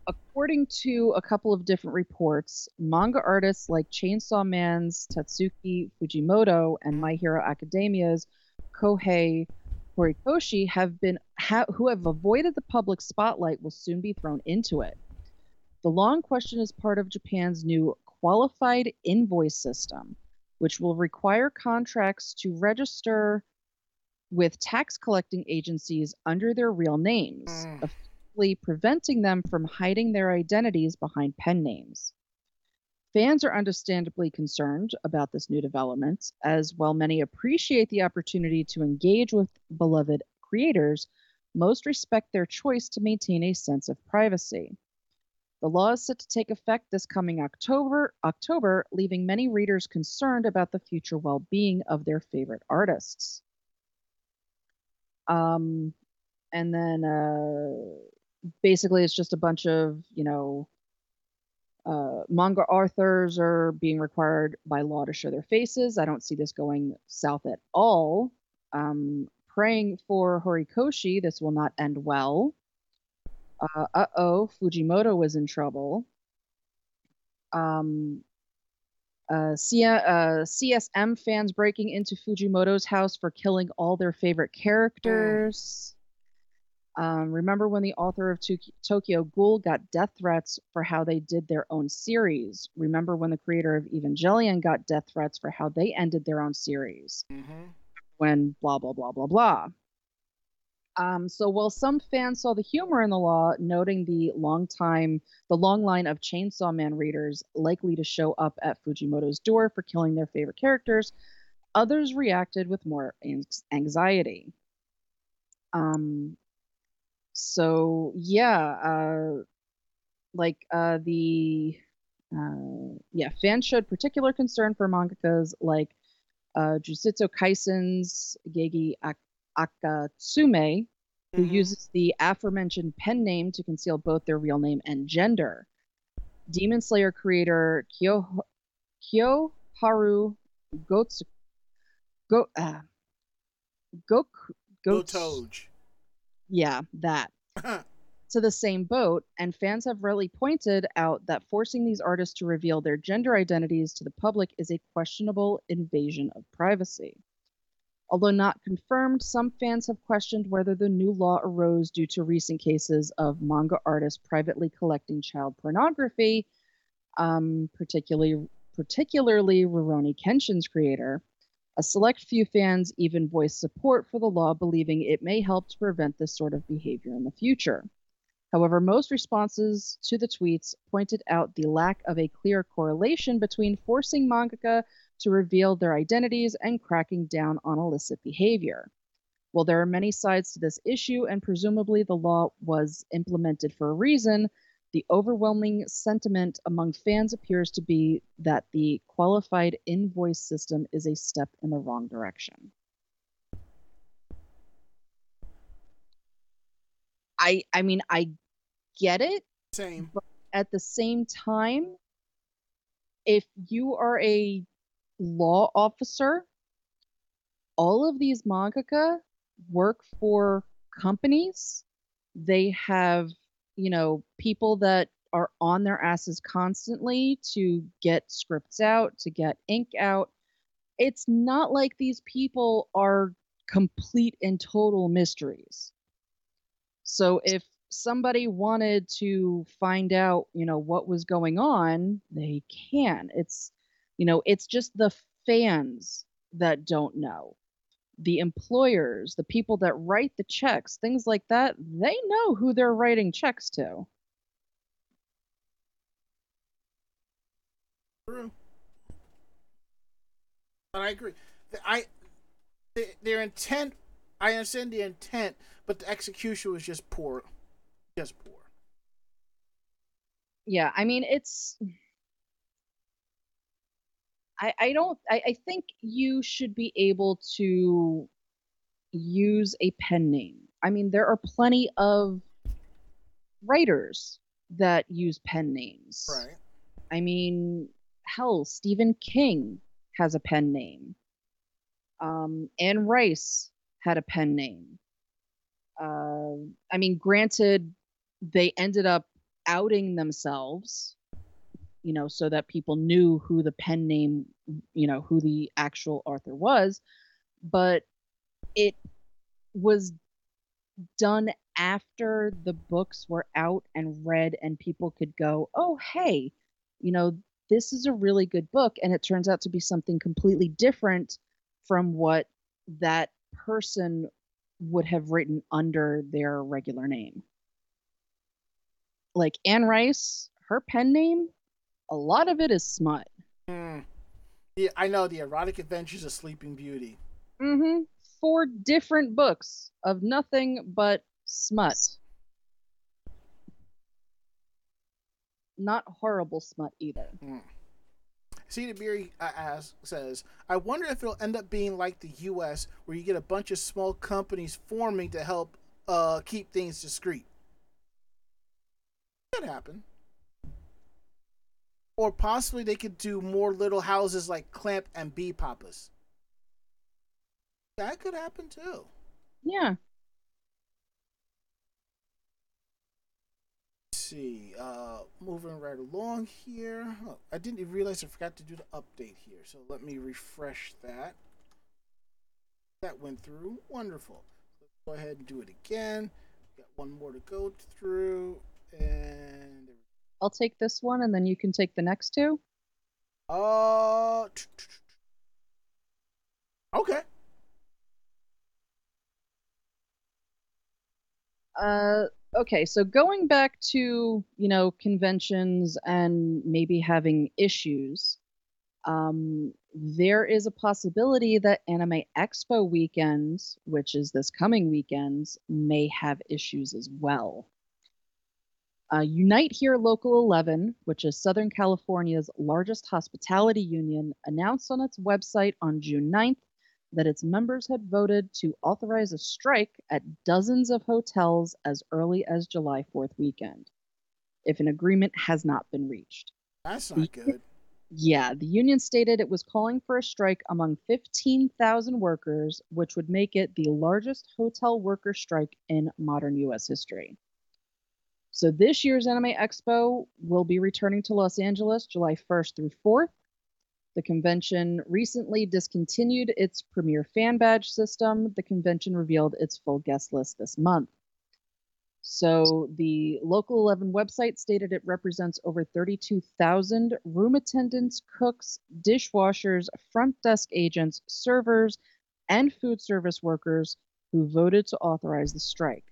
according to a couple of different reports, manga artists like Chainsaw Man's Tatsuki Fujimoto and My Hero Academia's Kohei Horikoshi have been ha- who have avoided the public spotlight will soon be thrown into it. The long question is part of Japan's new qualified invoice system, which will require contracts to register with tax collecting agencies under their real names,
Mm.
effectively preventing them from hiding their identities behind pen names. Fans are understandably concerned about this new development, as while many appreciate the opportunity to engage with beloved creators, most respect their choice to maintain a sense of privacy. The law is set to take effect this coming October, October, leaving many readers concerned about the future well-being of their favorite artists. Um, and then uh, basically, it's just a bunch of you know uh, manga authors are being required by law to show their faces. I don't see this going south at all. Um, praying for Horikoshi, this will not end well. Uh oh, Fujimoto was in trouble. Um, uh, C- uh, CSM fans breaking into Fujimoto's house for killing all their favorite characters. Um, remember when the author of Tok- Tokyo Ghoul got death threats for how they did their own series? Remember when the creator of Evangelion got death threats for how they ended their own series?
Mhm.
when blah blah blah blah blah. Um, so while some fans saw the humor in the law, noting the long time, the long line of Chainsaw Man readers likely to show up at Fujimoto's door for killing their favorite characters, others reacted with more anx- anxiety. Um, so yeah, uh, like uh, the uh, yeah, fans showed particular concern for mangakas like uh, Jujutsu Kaisen's Gegi Ak- Akatsume, who
Mhm.
uses the aforementioned pen name to conceal both their real name and gender. Demon Slayer creator Kyo Kyoharu Gotsu Go uh, Goku
Go
Gots-
Toge.
Yeah, that to the same boat, and fans have really pointed out that forcing these artists to reveal their gender identities to the public is a questionable invasion of privacy. Although not confirmed, some fans have questioned whether the new law arose due to recent cases of manga artists privately collecting child pornography, um, particularly particularly Rurouni Kenshin's creator. A select few fans even voiced support for the law, believing it may help to prevent this sort of behavior in the future. However, most responses to the tweets pointed out the lack of a clear correlation between forcing mangaka to reveal their identities and cracking down on illicit behavior. While there are many sides to this issue, and presumably the law was implemented for a reason, the overwhelming sentiment among fans appears to be that the qualified invoice system is a step in the wrong direction. I I mean I get it
Same.
But at the same time if you are a law officer all of these mangaka work for companies they have you know people that are on their asses constantly to get scripts out to get ink out it's not like these people are complete and total mysteries so if somebody wanted to find out, you know, what was going on, they can. It's, you know, it's just the fans that don't know. The employers, the people that write the checks, things like that, they know who they're writing checks to.
True. But I agree. I their intent. I understand the intent, but the execution was just poor. Just poor.
Yeah, I mean it's. I I don't. I, I think you should be able to use a pen name. I mean, there are plenty of writers that use pen names.
Right.
I mean, hell, Stephen King has a pen name. Um, Anne Rice had a pen name. Uh, I mean, granted, they ended up outing themselves, you know, so that people knew who the pen name, you know, who the actual author was. But it was done after the books were out and read, and people could go, oh, hey, you know, this is a really good book. And it turns out to be something completely different from what that person would have written under their regular name. Like Anne Rice, her pen name, a lot of it is smut.
Mm. Yeah, I know the erotic adventures of Sleeping Beauty.
Mm-hmm. Four different books of nothing but smut. Not horrible smut either.
Mm. Cedar Beery uh, says, I wonder if it'll end up being like the U.S., where you get a bunch of small companies forming to help uh, keep things discreet. Could happen. Or possibly they could do more little houses like Clamp and Bee Papas. That could happen too.
Yeah.
see. Uh, moving right along here. Oh, I didn't even realize I forgot to do the update here. So let me refresh that. That went through. Wonderful. Let's go ahead and do it again. Got one more to go through. And
I'll take this one and then you can take the next two.
Uh Okay.
Uh okay, so going back to, you know, conventions and maybe having issues, um, there is a possibility that Anime Expo weekends, which is this coming weekends, may have issues as well. Uh, Unite Here Local 11, which is Southern California's largest hospitality union, announced on its website on June 9th that its members had voted to authorize a strike at dozens of hotels as early as July 4th weekend, if an agreement has not been reached.
That's not good.
Yeah, the union stated it was calling for a strike among 15,000 workers, which would make it the largest hotel worker strike in modern U.S. history. So this year's Anime Expo will be returning to Los Angeles July 1st through 4th. The convention recently discontinued its premier fan badge system. The convention revealed its full guest list this month. So the Local 11 website stated it represents over 32,000 room attendants, cooks, dishwashers, front desk agents, servers, and food service workers who voted to authorize the strike.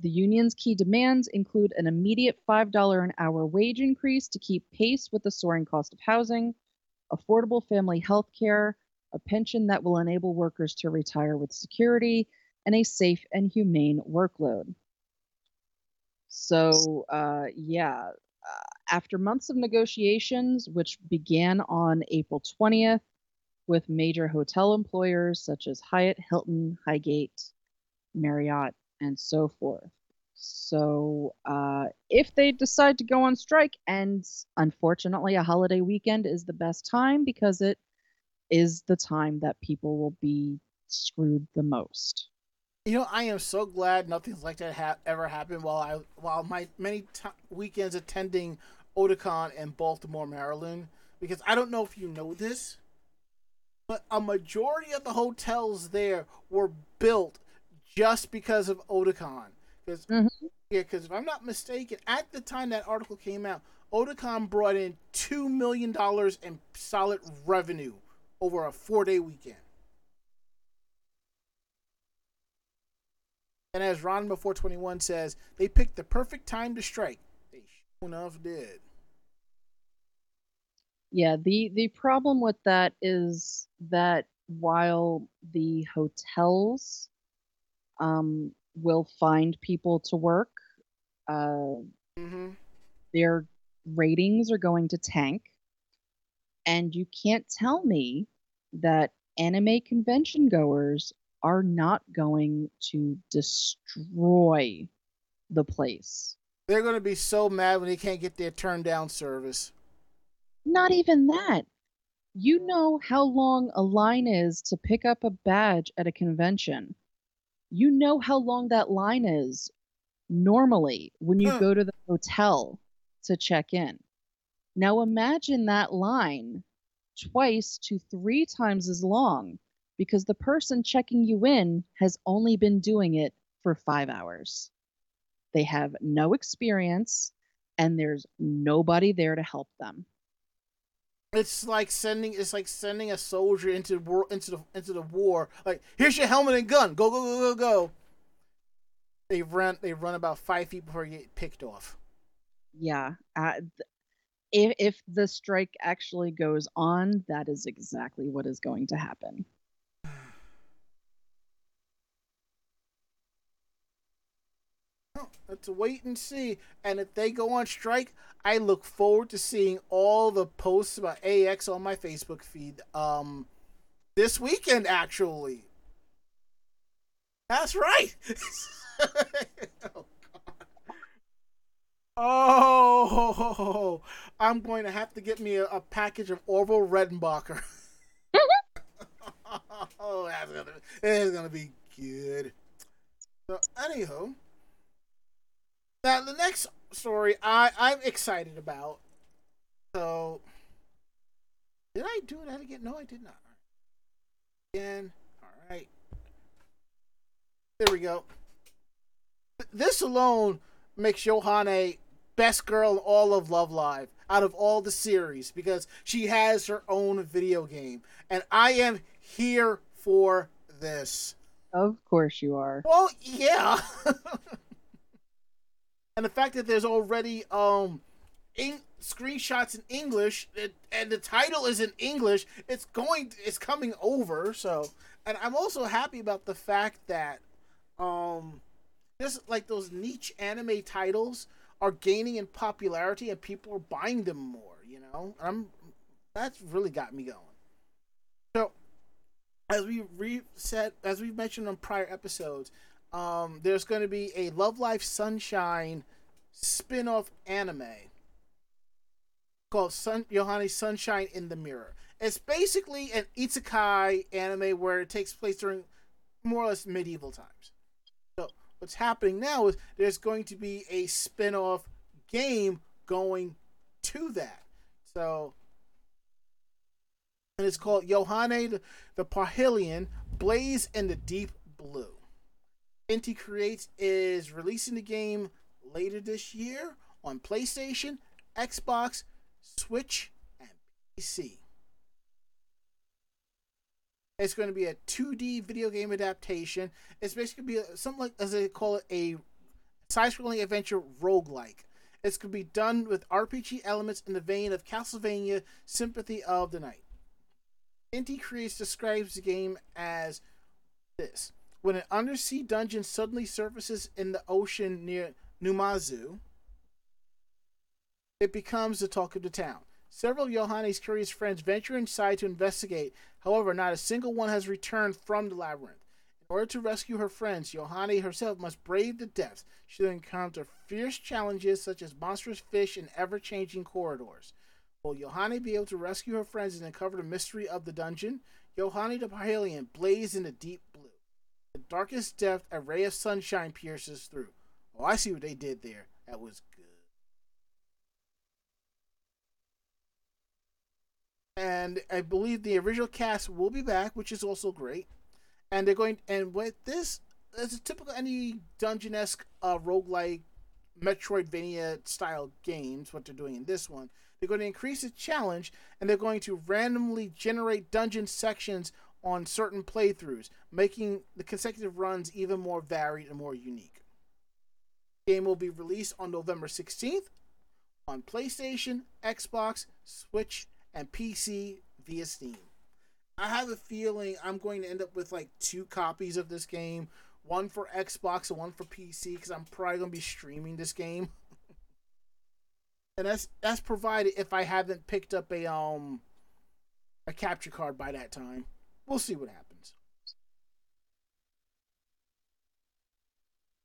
The union's key demands include an immediate $5 an hour wage increase to keep pace with the soaring cost of housing, affordable family health care, a pension that will enable workers to retire with security, and a safe and humane workload. So, uh, yeah, uh, after months of negotiations, which began on April 20th with major hotel employers such as Hyatt, Hilton, Highgate, Marriott, and so forth. So, uh, if they decide to go on strike, and unfortunately, a holiday weekend is the best time because it is the time that people will be screwed the most.
You know, I am so glad nothing like that ha- ever happened while I while my many t- weekends attending Otakon in Baltimore, Maryland. Because I don't know if you know this, but a majority of the hotels there were built just because of Otakon. Because
Mhm.
yeah, because if I'm not mistaken, at the time that article came out, Otakon brought in two million dollars in solid revenue over a four day weekend. And as Ron before twenty one says, they picked the perfect time to strike. They sure enough did.
Yeah, the the problem with that is that while the hotels um, will find people to work, uh,
Mm-hmm.
their ratings are going to tank. And you can't tell me that anime convention goers are not going to destroy the place.
They're gonna be so mad when they can't get their turn down service.
Not even that. You know how long a line is to pick up a badge at a convention. You know how long that line is normally when you
Huh.
go to the hotel to check in. Now imagine that line twice to three times as long because the person checking you in has only been doing it for five hours. They have no experience and there's nobody there to help them.
It's like sending it's like sending a soldier into war into the into the war. Like here's your helmet and gun. Go go go go go. They run they run about five feet before you get picked off.
Yeah. Uh, if, if the strike actually goes on, that is exactly what is going to happen.
Let's wait and see. And if they go on strike, I look forward to seeing all the posts about AX on my Facebook feed. Um, this weekend actually. That's right. oh, God. oh, I'm going to have to get me a, a package of Orville Redenbacher. oh, that's gonna, it's gonna be good. So, anyhow, now the next story I I'm excited about. So, did I do that again? No, I did not. Again, all right. There we go. This alone makes Yohane best girl in all of Love Live out of all the series because she has her own video game, and I am here for this.
Of course you are.
Well, yeah. and the fact that there's already um in- screenshots in English it, and the title is in English, it's going it's coming over, so and I'm also happy about the fact that um just like those niche anime titles are gaining in popularity and people are buying them more, you know? And I'm that's really got me going. So as we re said as we've mentioned on prior episodes, um, there's going to be a Love Live Sunshine spin-off anime called Sun Yohane Sunshine in the Mirror. It's basically an isekai anime where it takes place during more or less medieval times. So what's happening now is there's going to be a spin-off game going to that. So and it's called Yohane the, the Parhelion Blaze in the Deep Blue. Inti Creates is releasing the game later this year on PlayStation, Xbox, Switch, and PC. It's going to be a 2D video game adaptation. It's basically going to be something like, as they call it, a side-scrolling adventure roguelike. It's going to be done with RPG elements in the vein of Castlevania Symphony of the Night. Inti Creates describes the game as this. When an undersea dungeon suddenly surfaces in the ocean near Numazu, it becomes the talk of the town. Several of Yohane's curious friends venture inside to investigate. However, not a single one has returned from the labyrinth. In order to rescue her friends, Yohane herself must brave the depths. She'll encounter fierce challenges such as monstrous fish and ever changing corridors. Will Yohane be able to rescue her friends and uncover the mystery of the dungeon? Yohane the Parhelion blaze in the deep blue. Darkest depth, a ray of sunshine pierces through. Oh, I see what they did there. That was good. And I believe the original cast will be back, which is also great. And they're going and with this it's a typical any dungeon esque uh, roguelike Metroidvania style games. What they're doing in this one, they're going to increase the challenge and they're going to randomly generate dungeon sections on certain playthroughs, making the consecutive runs even more varied and more unique. The game will be released on November 16th on PlayStation, Xbox, Switch, and PC via Steam. I have a feeling I'm going to end up with like two copies of this game, one for Xbox and one for PC, because I'm probably going to be streaming this game. and that's that's provided if I haven't picked up a um a capture card by that time. We'll see what happens.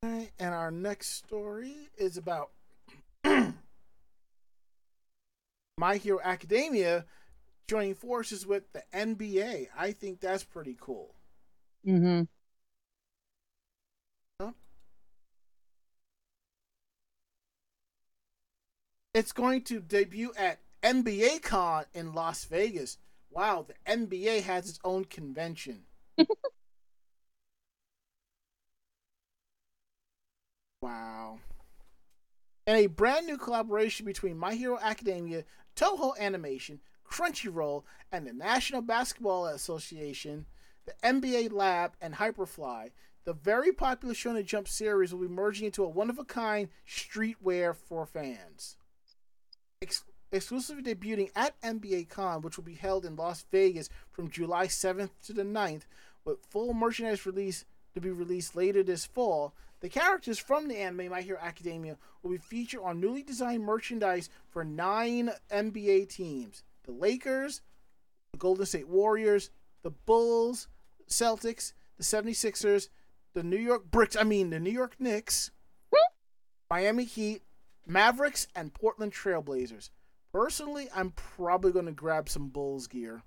Right, and our next story is about My Hero Academia joining forces with the NBA. I think that's pretty cool.
Mm-hmm.
It's going to debut at NBA Con in Las Vegas. Wow, the NBA has its own convention. wow. And a brand new collaboration between My Hero Academia, Toho Animation, Crunchyroll, and the National Basketball Association, the NBA Lab, and Hyperfly. The very popular Shonen Jump series will be merging into a one of a kind streetwear for fans. Ex- exclusively debuting at NBA Con, which will be held in Las Vegas from July 7th to the 9th, with full merchandise release to be released later this fall. The characters from the anime My Hero Academia will be featured on newly designed merchandise for nine NBA teams the Lakers, the Golden State Warriors, the Bulls, Celtics, the 76ers, the New York Bricks, I mean, the New York Knicks, Miami Heat, Mavericks, and Portland Trailblazers. Personally, I'm probably going to grab some Bulls gear.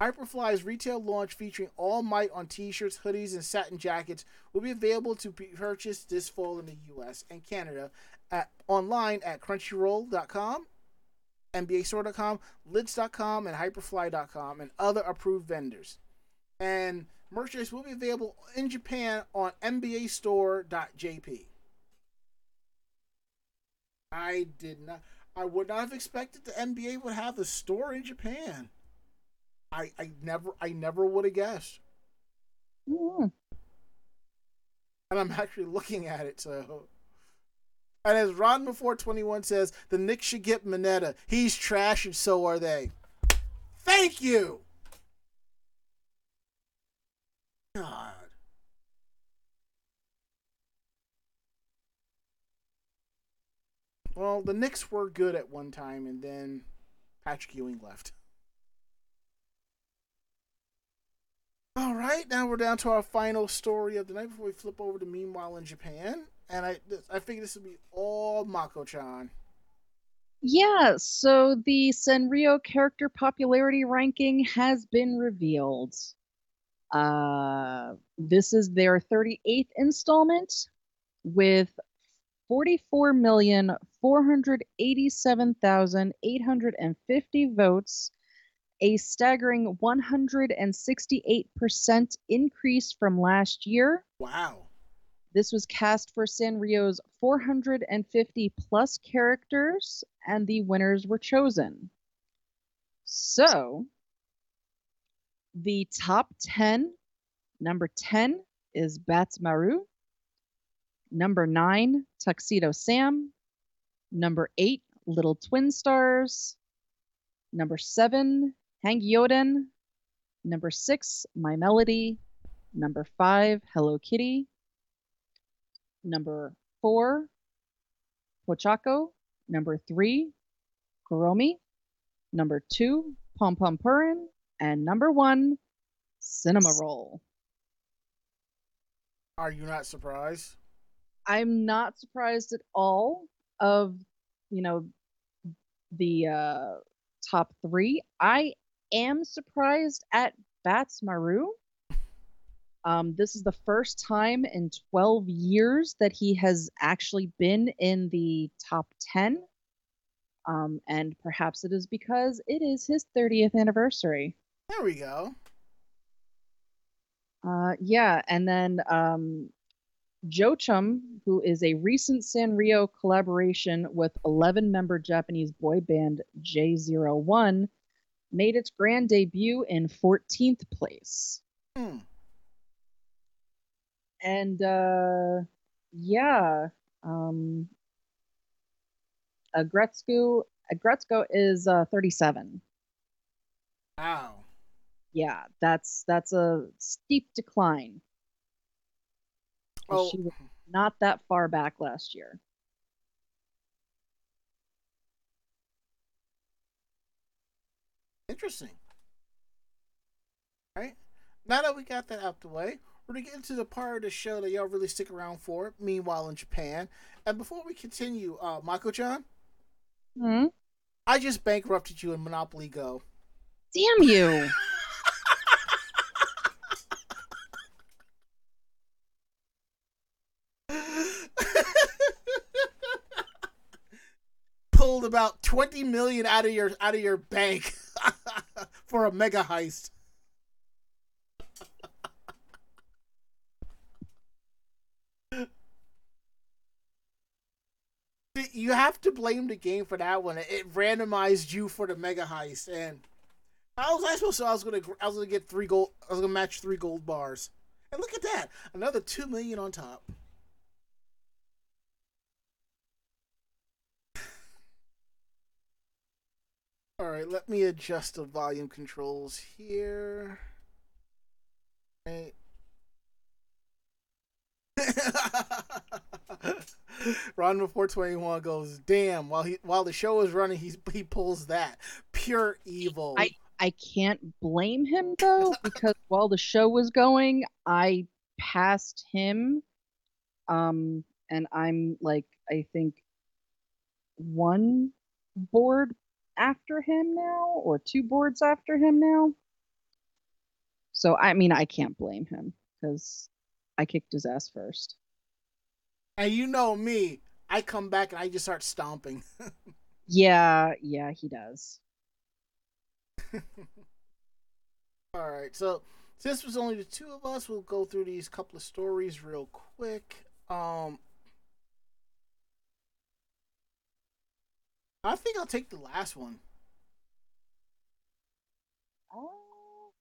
Hyperfly's retail launch featuring All Might on t shirts, hoodies, and satin jackets will be available to be purchased this fall in the US and Canada at, online at crunchyroll.com, NBAstore.com, lids.com, and hyperfly.com, and other approved vendors. And merchandise will be available in Japan on NBAstore.jp. I did not. I would not have expected the NBA would have a store in Japan. I I never I never would have guessed.
Mm-hmm.
And I'm actually looking at it, so. And as Ron before 21 says, the Knicks should get Mineta. He's trash, and so are they. Thank you. God. Well, the Knicks were good at one time, and then Patrick Ewing left. All right, now we're down to our final story of the night before we flip over to Meanwhile in Japan, and I I think this will be all Mako-chan.
Yeah, so the Sanrio character popularity ranking has been revealed. Uh, this is their 38th installment with 44,487,850 votes, a staggering 168% increase from last year.
Wow.
This was cast for Sanrio's 450 plus characters, and the winners were chosen. So, the top 10 number 10 is Badtz-Maru. Number 9, Tuxedo Sam. Number 8, Little Twin Stars. Number 7, Hangyoden. Number 6, My Melody. Number 5, Hello Kitty. Number 4, Pochacco. Number 3, Kuromi. Number 2, Pom Pom Purin. And number 1, Cinema Roll.
Are you not surprised?
I'm not surprised at all of, you know, the uh, top three. I am surprised at Badtz-Maru. Um, this is the first time in 12 years that he has actually been in the top 10. Um, and perhaps it is because it is his 30th anniversary.
There we go.
Uh, yeah, and then um, Jochum, who is a recent Sanrio collaboration with 11 member Japanese boy band JO1, made its grand debut in 14th place.
Hmm.
And uh, yeah, um, Aggretsuko, Aggretsuko is uh, 37.
Wow.
Yeah, that's that's a steep decline. 'Cause
Oh,
She was not that far back last year.
interesting. All right. Now that we got that out the way, we're gonna get into the part of the show that y'all really stick around for. Meanwhile, in Japan, and before we continue, uh, Mako-chan,
Hmm?
I just bankrupted you in Monopoly Go.
Damn you!
about twenty million out of your out of your bank for a mega heist. You have to blame the game for that one. It randomized you for the mega heist, and how was I supposed to? I was gonna, I was gonna get three gold. I was gonna match three gold bars, and look at that, another two million on top. All right, let me adjust the volume controls here. Right. Ron before twenty one goes, damn. While he while the show is running, he he pulls that pure evil.
I I can't blame him though because while the show was going, I passed him, um, and I'm like I think one board after him now, or two boards after him now. So I mean, I can't blame him because I kicked his ass first.
and you know me, I come back and I just start stomping.
Yeah, yeah, he does.
All right, so since it was only the two of us, we'll go through these couple of stories real quick. Um, I think I'll take the last one.
Oh,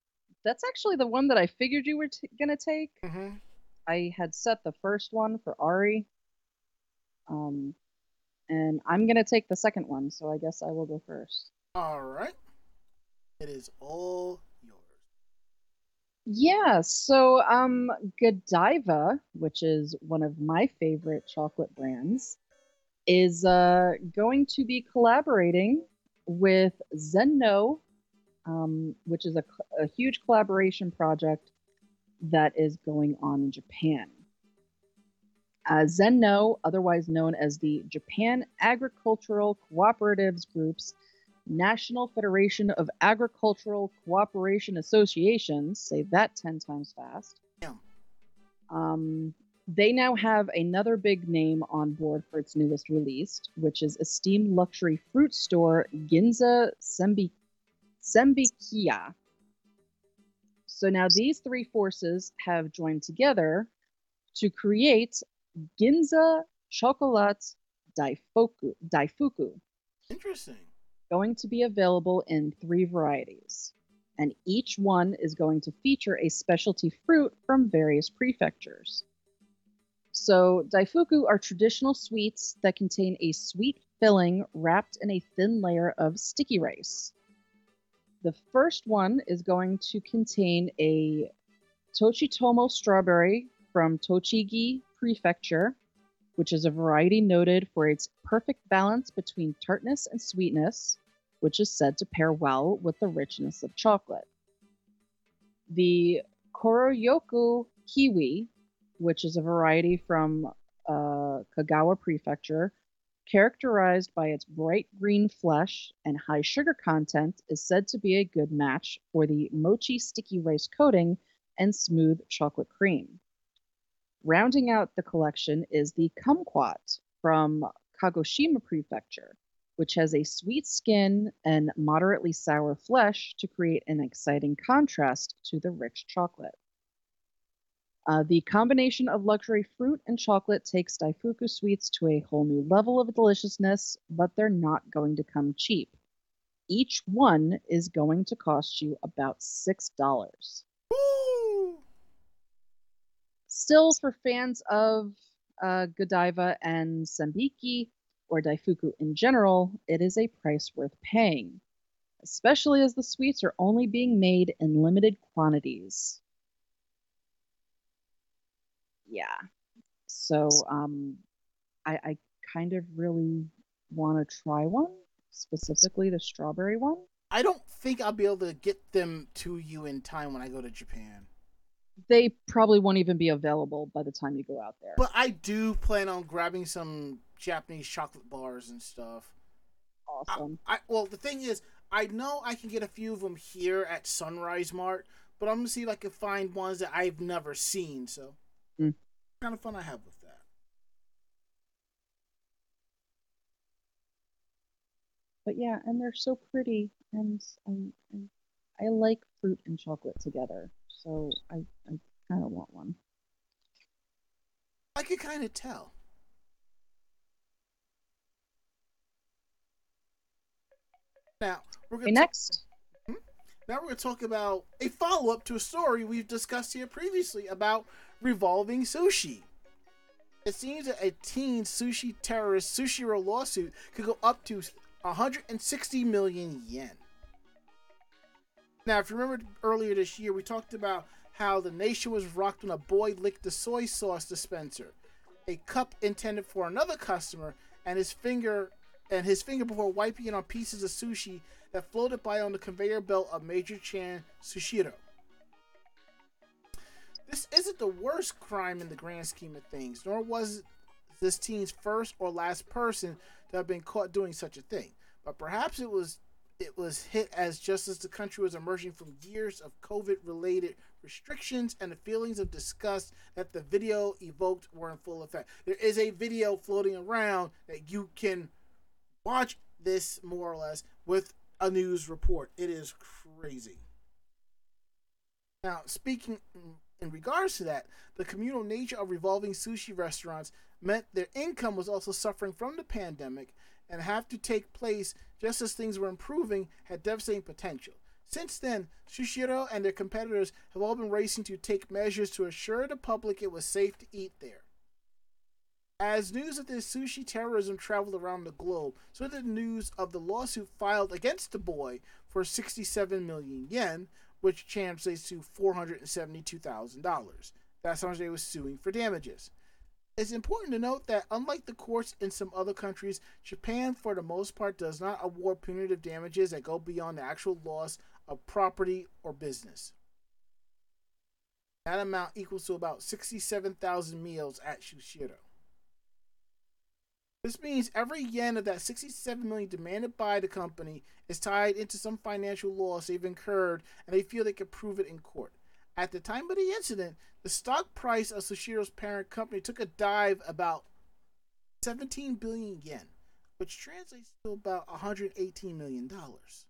that's actually the one that I figured you were t- gonna take.
Mm-hmm.
I had set the first one for Ari. Um, and I'm gonna take the second one, so I guess I will go first.
All right, it is all yours.
Yeah, so um, Godiva, which is one of my favorite chocolate brands, is uh, going to be collaborating with Zen-Noh, um, which is a, a huge collaboration project that is going on in Japan. Uh, Zen-Noh, otherwise known as the Japan Agricultural Cooperatives Group's National Federation of Agricultural Cooperation Associations, say that 10 times fast.
Yeah.
Um, they now have another big name on board for its newest release, which is esteemed luxury fruit store Ginza Sembi- Sembikiya. So now these three forces have joined together to create Ginza Chocolate Daifuku. Daifuku
Interesting.
going to be available in three varieties, and each one is going to feature a specialty fruit from various prefectures. So, daifuku are traditional sweets that contain a sweet filling wrapped in a thin layer of sticky rice. The first one is going to contain a Tochiotome strawberry from Tochigi Prefecture, which is a variety noted for its perfect balance between tartness and sweetness, which is said to pair well with the richness of chocolate. The Koroyoku Kiwi, which is a variety from uh, Kagawa Prefecture, characterized by its bright green flesh and high sugar content, is said to be a good match for the mochi sticky rice coating and smooth chocolate cream. Rounding out the collection is the kumquat from Kagoshima Prefecture, which has a sweet skin and moderately sour flesh to create an exciting contrast to the rich chocolate. Uh, the combination of luxury fruit and chocolate takes Daifuku sweets to a whole new level of deliciousness, but they're not going to come cheap. Each one is going to cost you about $6.
Woo!
Still, for fans of uh, Godiva and Sembiki, or Daifuku in general, it is a price worth paying, especially as the sweets are only being made in limited quantities. Yeah. So um, I, I kind of really want to try one, specifically the strawberry one.
I don't think I'll be able to get them to you in time when I go to Japan.
They probably won't even be available by the time you go out there.
But I do plan on grabbing some Japanese chocolate bars and stuff.
awesome.
I, I well, the thing is, I know I can get a few of them here at Sunrise Mart, but I'm gonna see if I can find ones that I've never seen. So. Kind of fun I have with that.
But yeah, and they're so pretty, and I, I, I like fruit and chocolate together, so I, I kind of want one.
I could kind of tell. Now we're gonna ta-
next. Hmm?
now we're gonna talk about a follow up to a story we've discussed here previously about revolving sushi. It seems that a teen sushi terrorist Sushiro lawsuit could go up to 160 million yen. Now, if you remember earlier this year, we talked about how the nation was rocked when a boy licked the soy sauce dispenser, a cup intended for another customer, and his finger and his finger before wiping it on pieces of sushi that floated by on the conveyor belt of Major Chan Sushiro. This isn't the worst crime in the grand scheme of things, nor was this teen's first or last person to have been caught doing such a thing. But perhaps it was it was hit as just as the country was emerging from years of COVID related restrictions and the feelings of disgust that the video evoked were in full effect. There is a video floating around that you can watch this more or less with a news report. It is crazy. Now, speaking in regards to that, the communal nature of revolving sushi restaurants meant their income was also suffering from the pandemic and have to take place just as things were improving had devastating potential. Since then, Sushiro and their competitors have all been racing to take measures to assure the public it was safe to eat there. As news of this sushi terrorism traveled around the globe, so did the news of the lawsuit filed against the boy for 67 million yen, which translates to $472,000. That's how much they were suing for damages. It's important to note that, unlike the courts in some other countries, Japan, for the most part, does not award punitive damages that go beyond the actual loss of property or business. That amount equals to about 67,000 meals at Sushiro. This means every yen of that 67 million demanded by the company is tied into some financial loss they've incurred and they feel they can prove it in court. At the time of the incident, the stock price of Sushiro's parent company took a dive about 17 billion yen, which translates to about 118 million dollars.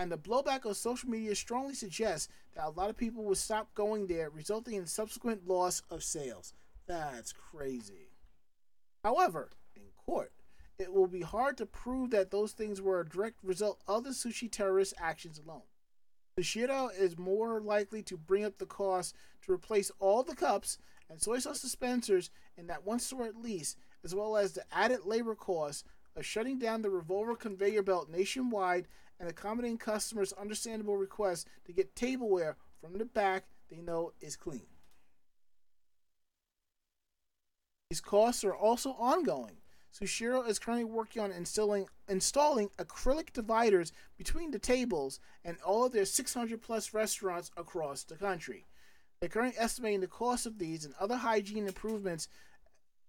And the blowback of social media strongly suggests that a lot of people would stop going there, resulting in subsequent loss of sales. That's crazy. However, court, it will be hard to prove that those things were a direct result of the sushi terrorist actions alone. The Sushiro is more likely to bring up the cost to replace all the cups and soy sauce dispensers in that one store at least, as well as the added labor costs of shutting down the revolver conveyor belt nationwide and accommodating customers' understandable requests to get tableware from the back they know is clean. These costs are also ongoing. Sushiro is currently working on installing installing acrylic dividers between the tables and all of their 600 plus restaurants across the country. They're currently estimating the cost of these and other hygiene improvements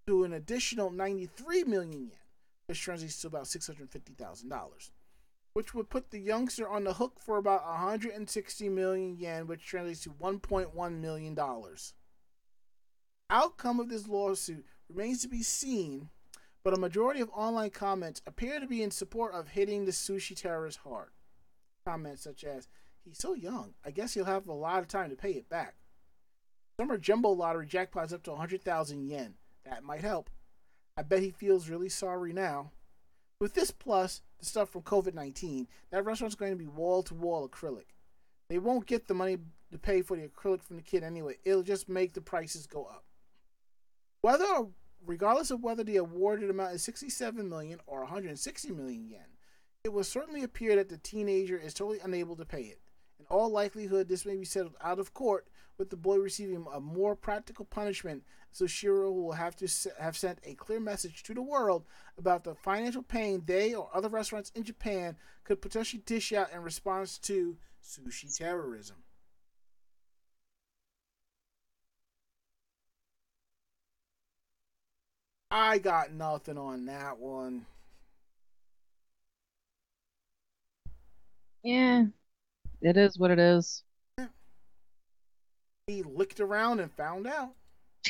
to an additional 93 million yen, which translates to about $650,000, which would put the youngster on the hook for about 160 million yen, which translates to 1.1 million dollars. Outcome of this lawsuit remains to be seen, but a majority of online comments appear to be in support of hitting the sushi terrorist hard. Comments such as, He's so young, I guess he'll have a lot of time to pay it back. Summer jumbo lottery jackpot's up to 100,000 yen. That might help. I bet he feels really sorry now. With this plus the stuff from COVID 19, that restaurant's going to be wall to wall acrylic. They won't get the money to pay for the acrylic from the kid anyway. It'll just make the prices go up. Whether, regardless of whether the awarded amount is 67 million or 160 million yen, it will certainly appear that the teenager is totally unable to pay it. In all likelihood, this may be settled out of court, with the boy receiving a more practical punishment. Sushiro will have to have sent a clear message to the world about the financial pain they or other restaurants in Japan could potentially dish out in response to sushi terrorism. I got nothing on that one.
Yeah, it is what it is.
He licked around and found out.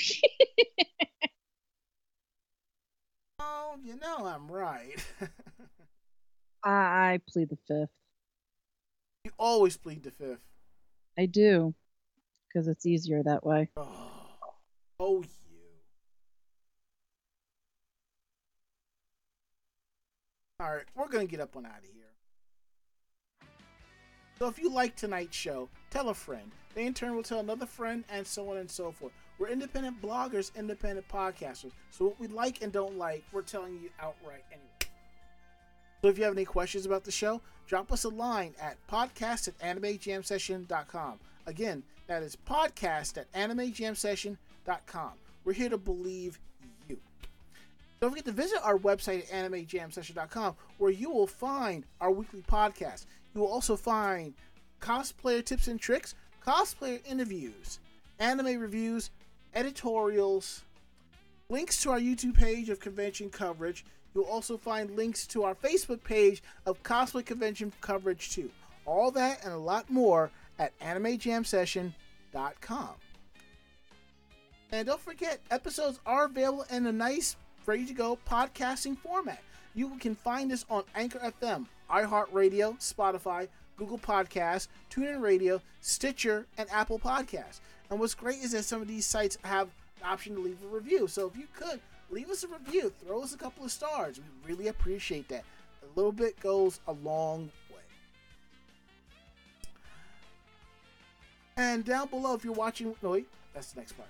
oh, you know I'm right.
I plead the fifth.
You always plead the fifth.
I do, because it's easier that way.
Oh, oh All right, we're gonna get up and out of here. So if you like tonight's show, tell a friend. They in turn will tell another friend, and so on and so forth. We're independent bloggers, independent podcasters. So what we like and don't like, we're telling you outright anyway. So if you have any questions about the show, drop us a line at podcast at animejamsession.com. Again, that is podcast at animejamsession.com. We're here to believe. Don't forget to visit our website at animejamsession.com where you will find our weekly podcast. You will also find cosplayer tips and tricks, cosplayer interviews, anime reviews, editorials, links to our YouTube page of convention coverage. You'll also find links to our Facebook page of cosplay convention coverage too. All that and a lot more at animejamsession.com. And don't forget, episodes are available in a nice, ready to go podcasting format. You can find us on Anchor FM, iHeartRadio, Spotify, Google Podcasts, TuneIn Radio, Stitcher, and Apple Podcasts. And what's great is that some of these sites have the option to leave a review. So if you could, leave us a review, throw us a couple of stars. We really appreciate that. A little bit goes a long way. And down below, if you're watching, no, wait, that's the next part.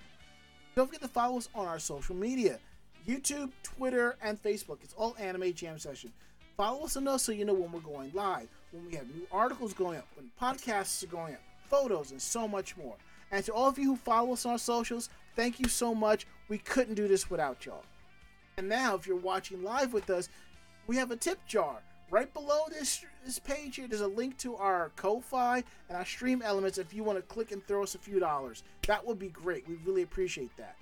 Don't forget to follow us on our social media YouTube, Twitter, and Facebook. It's all Anime Jam Session. Follow us on those so you know when we're going live, when we have new articles going up, when podcasts are going up, photos, and so much more. And to all of you who follow us on our socials, thank you so much. We couldn't do this without y'all. And now, if you're watching live with us, we have a tip jar. Right below this this page here, there's a link to our Ko-Fi and our stream elements if you want to click and throw us a few dollars. That would be great. We really appreciate that.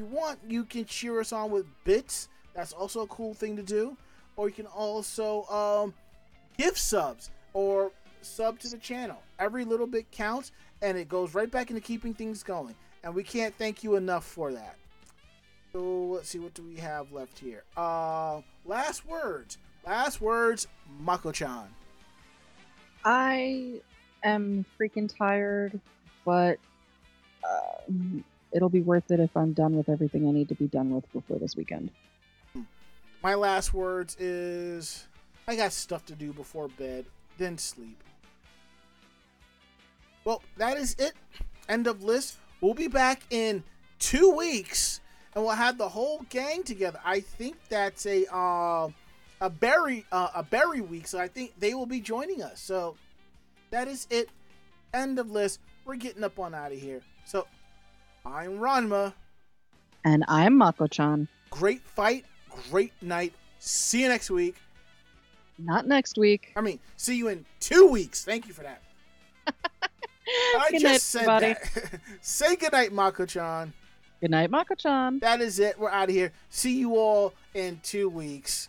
You want, you can cheer us on with bits. That's also a cool thing to do. Or you can also um, gift subs or sub to the channel. Every little bit counts and it goes right back into keeping things going. And we can't thank you enough for that. So let's see what do we have left here. Uh last words. Last words, Mako-chan.
I am freaking tired, but uh, it'll be worth it if I'm done with everything I need to be done with before this weekend.
My last words is I got stuff to do before bed, then sleep. Well, that is it. End of list. We'll be back in two weeks, and we'll have the whole gang together. I think that's a uh, a berry uh, a berry week, so I think they will be joining us. So that is it. End of list. We're getting up on out of here. So I'm Ranma.
And I'm Mako-chan.
Great fight, great night. See you next week.
Not next week.
I mean, see you in two weeks. Thank you for that. I
Good
just
night,
said
everybody.
that. Say goodnight, Mako-chan.
Good night, Mako-chan.
That is it. We're out of here. See you all in two weeks.